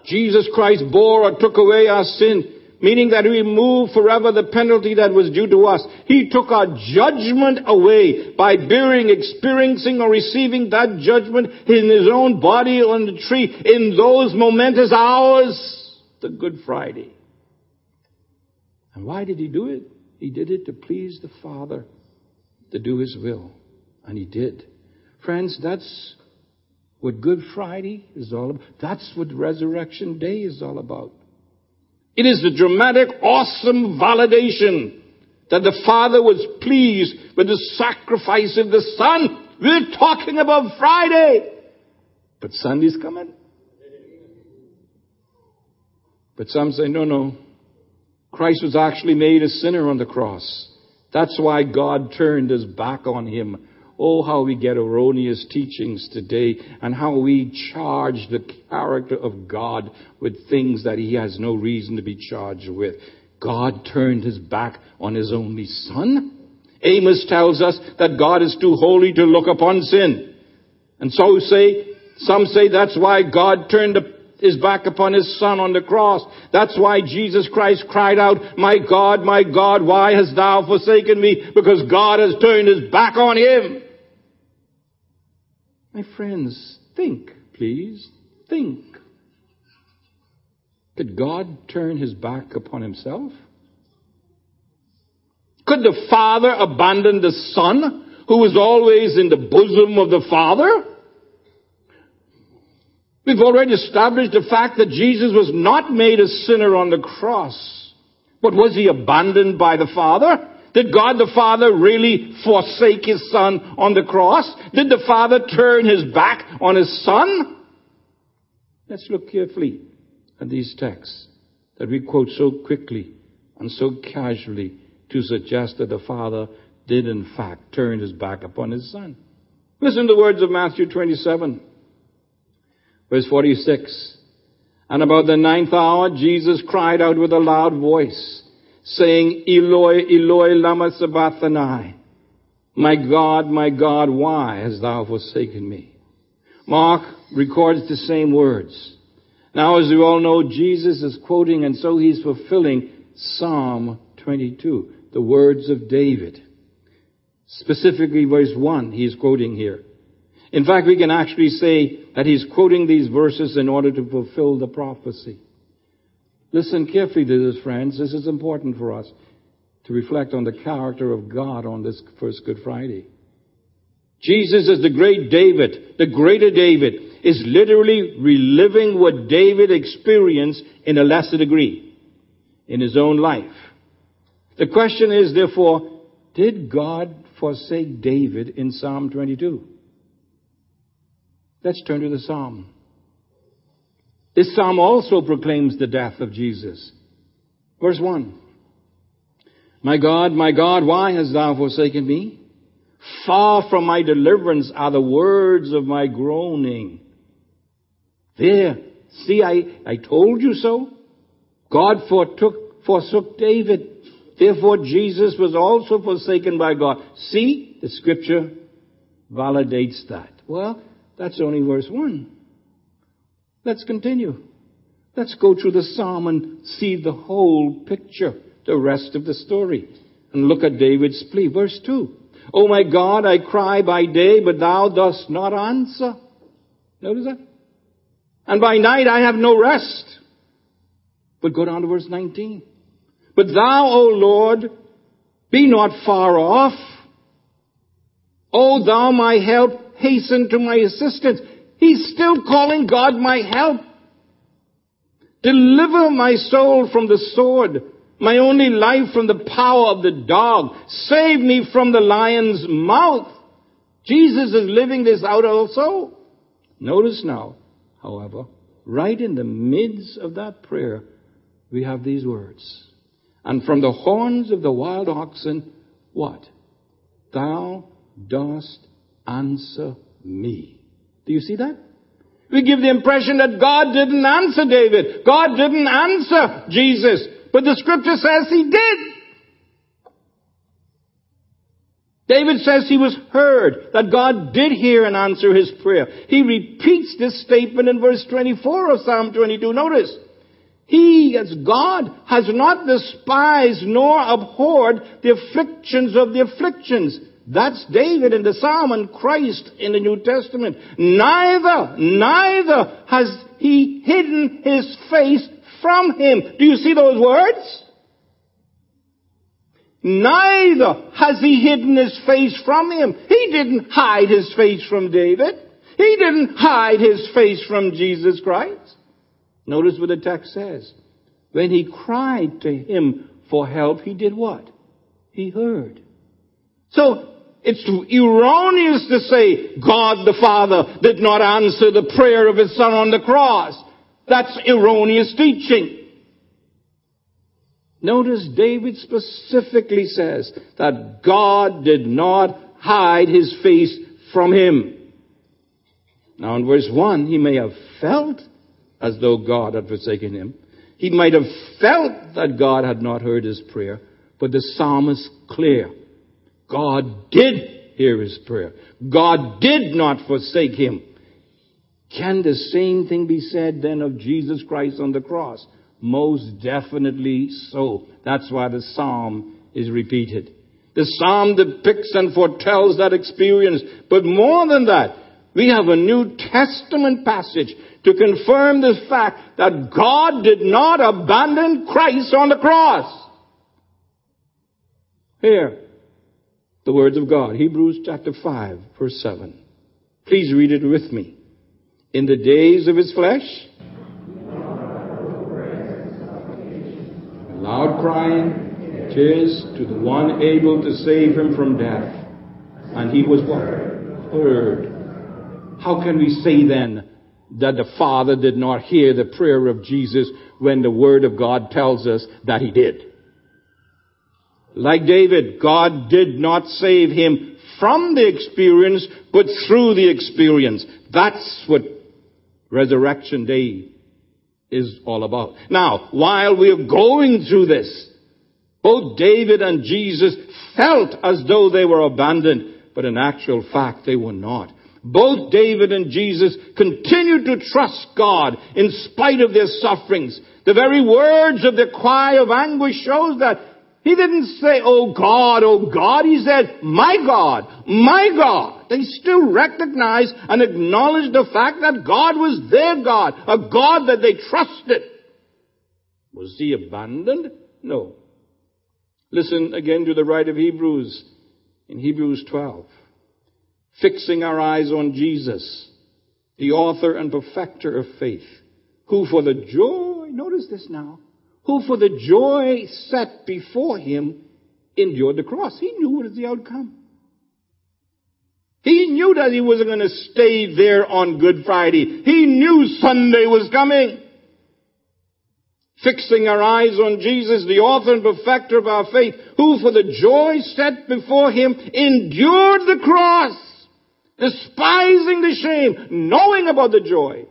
Jesus Christ bore or took away our sin, meaning that he removed forever the penalty that was due to us. He took our judgment away by bearing, experiencing, or receiving that judgment in his own body on the tree in those momentous hours, the Good Friday. And why did he do it? He did it to please the Father, to do His will. And He did. Friends, that's what Good Friday is all about. That's what Resurrection Day is all about. It is the dramatic, awesome validation that the Father was pleased with the sacrifice of the Son. We're talking about Friday. But Sunday's coming. But some say, no, no. Christ was actually made a sinner on the cross. That's why God turned his back on him. Oh, how we get erroneous teachings today and how we charge the character of God with things that he has no reason to be charged with. God turned his back on his only son? Amos tells us that God is too holy to look upon sin. And so say, some say that's why God turned his back upon his son on the cross. That's why Jesus Christ cried out, My God, my God, why hast thou forsaken me? Because God has turned his back on him. My friends, think, please. Think. Could God turn his back upon himself? Could the Father abandon the Son, who was always in the bosom of the Father? We've already established the fact that Jesus was not made a sinner on the cross. But was he abandoned by the Father? Did God the Father really forsake his Son on the cross? Did the Father turn his back on his Son? Let's look carefully at these texts that we quote so quickly and so casually to suggest that the Father did in fact turn his back upon his Son. Listen to the words of Matthew 27. Verse 46. And about the ninth hour, Jesus cried out with a loud voice, saying, Eloi, Eloi, lama sabachthani. My God, my God, why hast thou forsaken me? Mark records the same words. Now, as we all know, Jesus is quoting, and so he's fulfilling Psalm 22, the words of David. Specifically, verse 1, he's quoting here. In fact, we can actually say that he's quoting these verses in order to fulfill the prophecy. Listen carefully to this, friends. This is important for us to reflect on the character of God on this first Good Friday. Jesus is the great David, the greater David, is literally reliving what David experienced in a lesser degree in his own life. The question is, therefore, did God forsake David in Psalm 22? Let's turn to the psalm. This psalm also proclaims the death of Jesus. Verse 1. My God, my God, why hast thou forsaken me? Far from my deliverance are the words of my groaning. There. See, I, I told you so. God foretook, forsook David. Therefore, Jesus was also forsaken by God. See, the scripture validates that. Well, that's only verse 1. Let's continue. Let's go through the psalm and see the whole picture, the rest of the story. And look at David's plea. Verse 2. Oh my God, I cry by day, but thou dost not answer. Notice that? And by night I have no rest. But go down to verse 19. But thou, O Lord, be not far off. O thou my help, hasten to my assistance. He's still calling God my help. Deliver my soul from the sword, my only life from the power of the dog. Save me from the lion's mouth. Jesus is living this out also. Notice now, however, right in the midst of that prayer, we have these words. And from the horns of the wild oxen, what? Thou dost answer me. Do you see that? We give the impression that God didn't answer David. God didn't answer Jesus. But the scripture says he did. David says he was heard, that God did hear and answer his prayer. He repeats this statement in verse 24 of Psalm 22. Notice, he, as God, has not despised nor abhorred the afflictions of the afflictions. That's David in the Psalm and Christ in the New Testament. Neither, neither has he hidden his face from him. Do you see those words? Neither has he hidden his face from him. He didn't hide his face from David. He didn't hide his face from Jesus Christ. Notice what the text says. When he cried to him for help, he did what? He heard. So, it's too erroneous to say God the Father did not answer the prayer of his son on the cross. That's erroneous teaching. Notice David specifically says that God did not hide his face from him. Now in verse 1, he may have felt as though God had forsaken him. He might have felt that God had not heard his prayer, but the psalmist clear. God did hear his prayer. God did not forsake him. Can the same thing be said then of Jesus Christ on the cross? Most definitely so. That's why the psalm is repeated. The psalm depicts and foretells that experience. But more than that, we have a New Testament passage to confirm the fact that God did not abandon Christ on the cross. Here, the words of God. Hebrews chapter 5, verse 7. Please read it with me. In the days of his flesh, loud crying, tears to the one able to save him from death. And he was what? Heard. How can we say then that the Father did not hear the prayer of Jesus when the Word of God tells us that he did? Like David, God did not save him from the experience, but through the experience. That's what Resurrection Day is all about. Now, while we're going through this, both David and Jesus felt as though they were abandoned, but in actual fact they were not. Both David and Jesus continued to trust God in spite of their sufferings. The very words of the cry of anguish shows that he didn't say, oh God, oh God. He said, my God, my God. They still recognized and acknowledged the fact that God was their God, a God that they trusted. Was he abandoned? No. Listen again to the writer of Hebrews in Hebrews 12. Fixing our eyes on Jesus, the author and perfecter of faith, who for the joy, notice this now, who for the joy set before him endured the cross. He knew what was the outcome. He knew that he wasn't going to stay there on Good Friday. He knew Sunday was coming. Fixing our eyes on Jesus, the author and perfecter of our faith, who for the joy set before him endured the cross, despising the shame, knowing about the joy,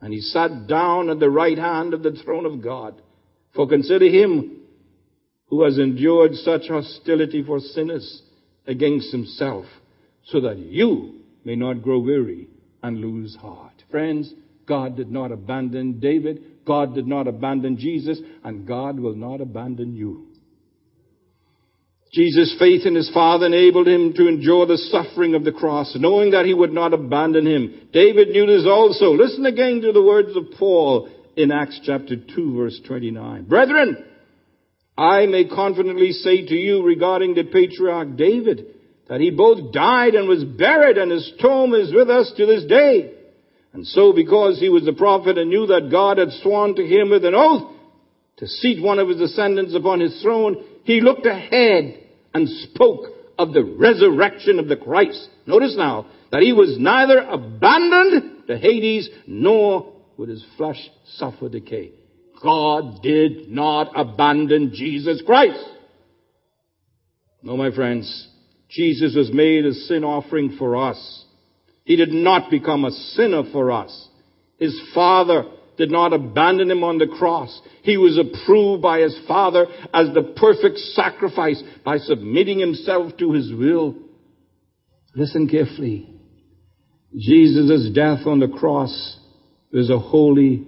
and he sat down at the right hand of the throne of God. For consider him who has endured such hostility for sinners against himself, so that you may not grow weary and lose heart. Friends, God did not abandon David, God did not abandon Jesus, and God will not abandon you. Jesus' faith in his Father enabled him to endure the suffering of the cross, knowing that he would not abandon him. David knew this also. Listen again to the words of Paul in Acts chapter 2 verse 29. Brethren, I may confidently say to you regarding the patriarch David, that he both died and was buried and his tomb is with us to this day. And so because he was a prophet and knew that God had sworn to him with an oath to seat one of his descendants upon his throne, he looked ahead and spoke of the resurrection of the Christ. Notice now that he was neither abandoned to Hades nor would his flesh suffer decay. God did not abandon Jesus Christ. No, my friends, Jesus was made a sin offering for us. He did not become a sinner for us. His Father did not abandon him on the cross. He was approved by his Father as the perfect sacrifice by submitting himself to his will. Listen carefully. Jesus' death on the cross was a holy,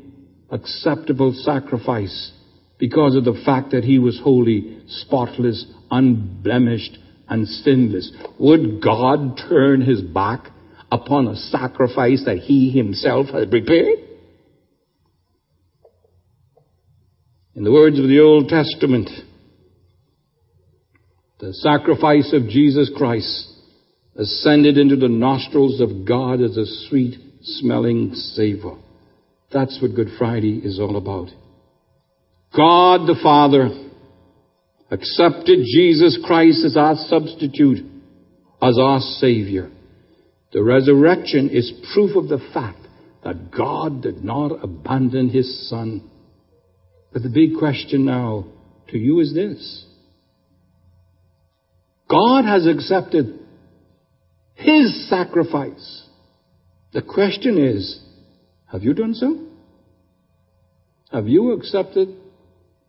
acceptable sacrifice because of the fact that he was holy, spotless, unblemished, and sinless. Would God turn his back upon a sacrifice that he himself had prepared? In the words of the Old Testament, the sacrifice of Jesus Christ ascended into the nostrils of God as a sweet smelling savor. That's what Good Friday is all about. God the Father accepted Jesus Christ as our substitute, as our Savior. The resurrection is proof of the fact that God did not abandon His Son. But the big question now to you is this. God has accepted His sacrifice. The question is, have you done so? Have you accepted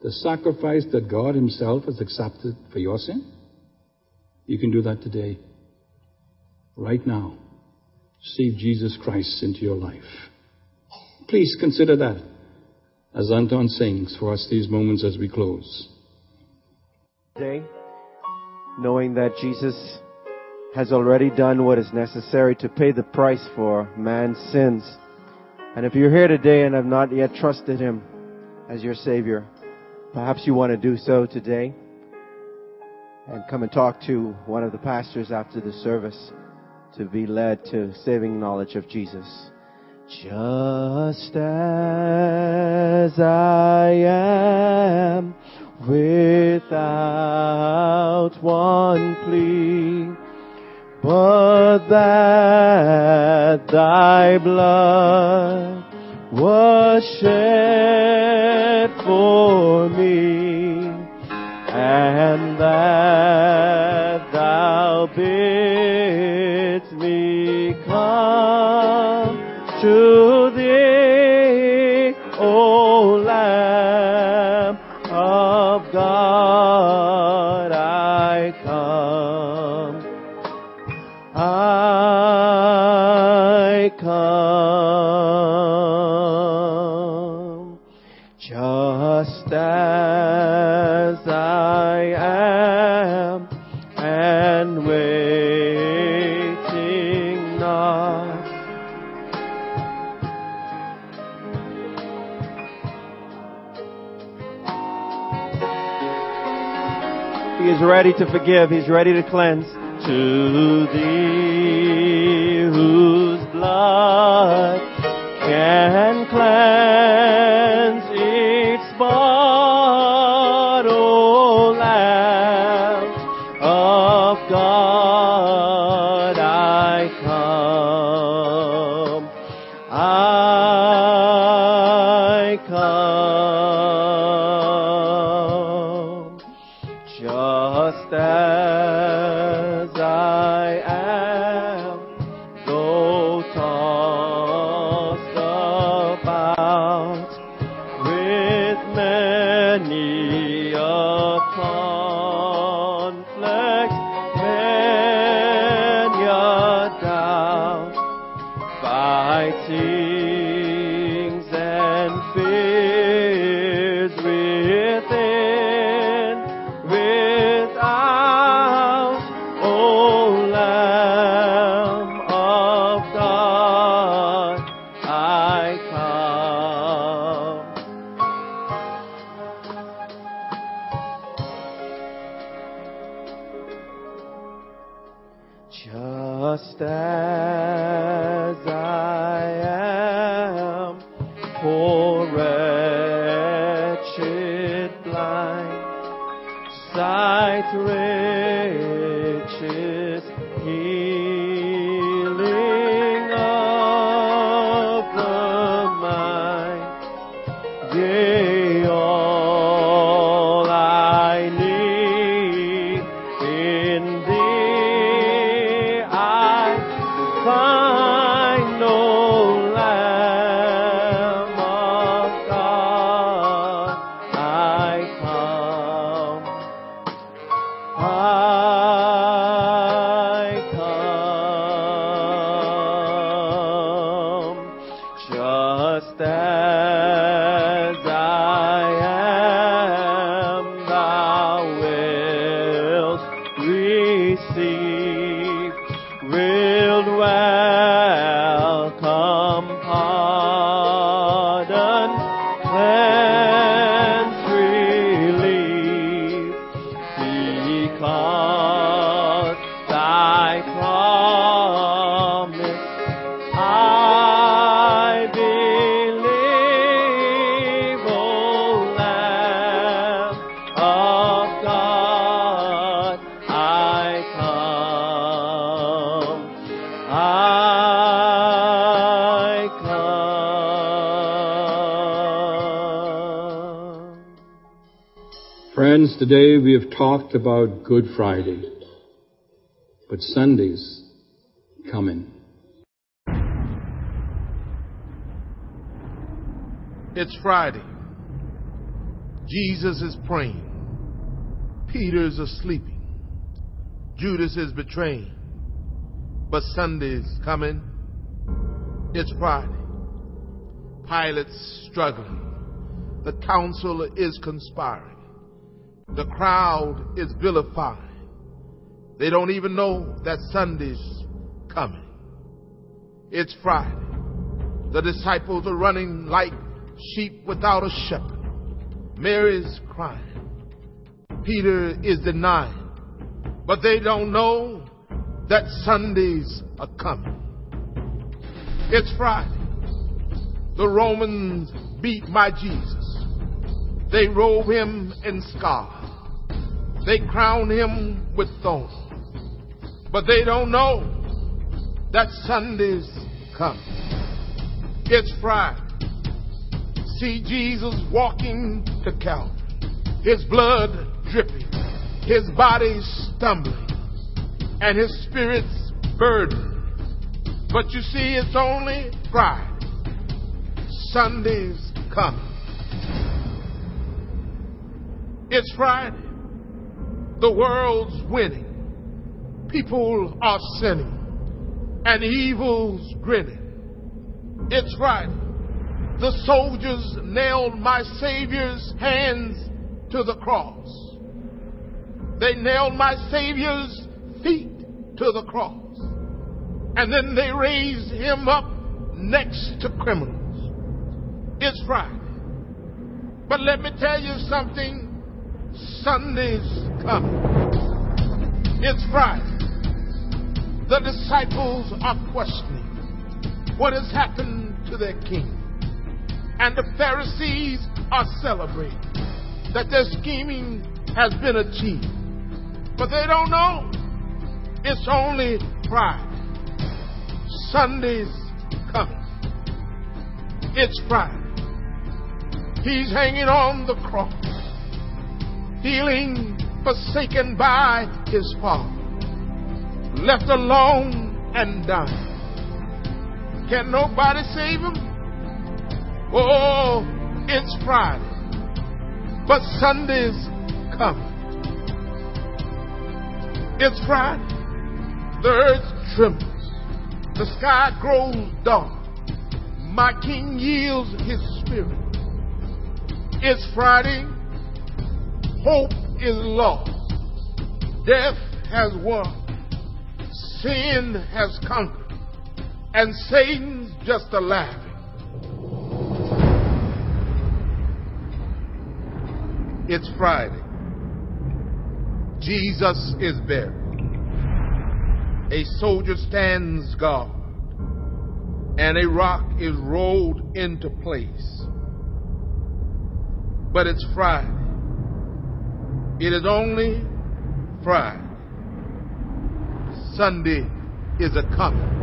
the sacrifice that God Himself has accepted for your sin? You can do that today. Right now. Receive Jesus Christ into your life. Please consider that as Anton sings for us these moments as we close. Today, knowing that Jesus has already done what is necessary to pay the price for man's sins. And if you're here today and have not yet trusted Him as your Savior, perhaps you want to do so today and come and talk to one of the pastors after the service to be led to saving knowledge of Jesus. Just as I am without one plea, but that thy blood was shed for me, ready to forgive. He's ready to cleanse. To thee whose blood can today we have talked about Good Friday, but Sunday's coming. It's Friday. Jesus is praying. Peter's asleep. Judas is betraying. But Sunday's coming. It's Friday. Pilate's struggling. The council is conspiring. The crowd is vilifying. They don't even know that Sunday's coming. It's Friday. The disciples are running like sheep without a shepherd. Mary's crying. Peter is denying. But they don't know that Sundays are coming. It's Friday. The Romans beat my Jesus. They robe him in scarlet. They crown him with thorns. But they don't know that Sunday's coming. It's Friday. See Jesus walking to Calvary. His blood dripping. His body stumbling. And his spirit's burdened. But you see, it's only Friday. Sunday's coming. It's Friday. The world's winning. People are sinning. And evil's grinning. It's Friday. The soldiers nailed my Savior's hands to the cross. They nailed my Savior's feet to the cross. And then they raised him up next to criminals. It's Friday. But let me tell you something. Sunday's coming. It's Friday. The disciples are questioning what has happened to their king. And the Pharisees are celebrating that their scheming has been achieved. But they don't know it's only Friday. Sunday's coming. It's Friday. He's hanging on the cross, feeling forsaken by his father, left alone and dying. Can nobody save him? Oh, it's Friday. But Sunday's coming. It's Friday. The earth trembles. The sky grows dark. My King yields his spirit. It's Friday. Hope is lost. Death has won. Sin has conquered. And Satan's just a laughing. It's Friday. Jesus is buried. A soldier stands guard. And a rock is rolled into place. But it's Friday. It is only Friday. Sunday is a coming.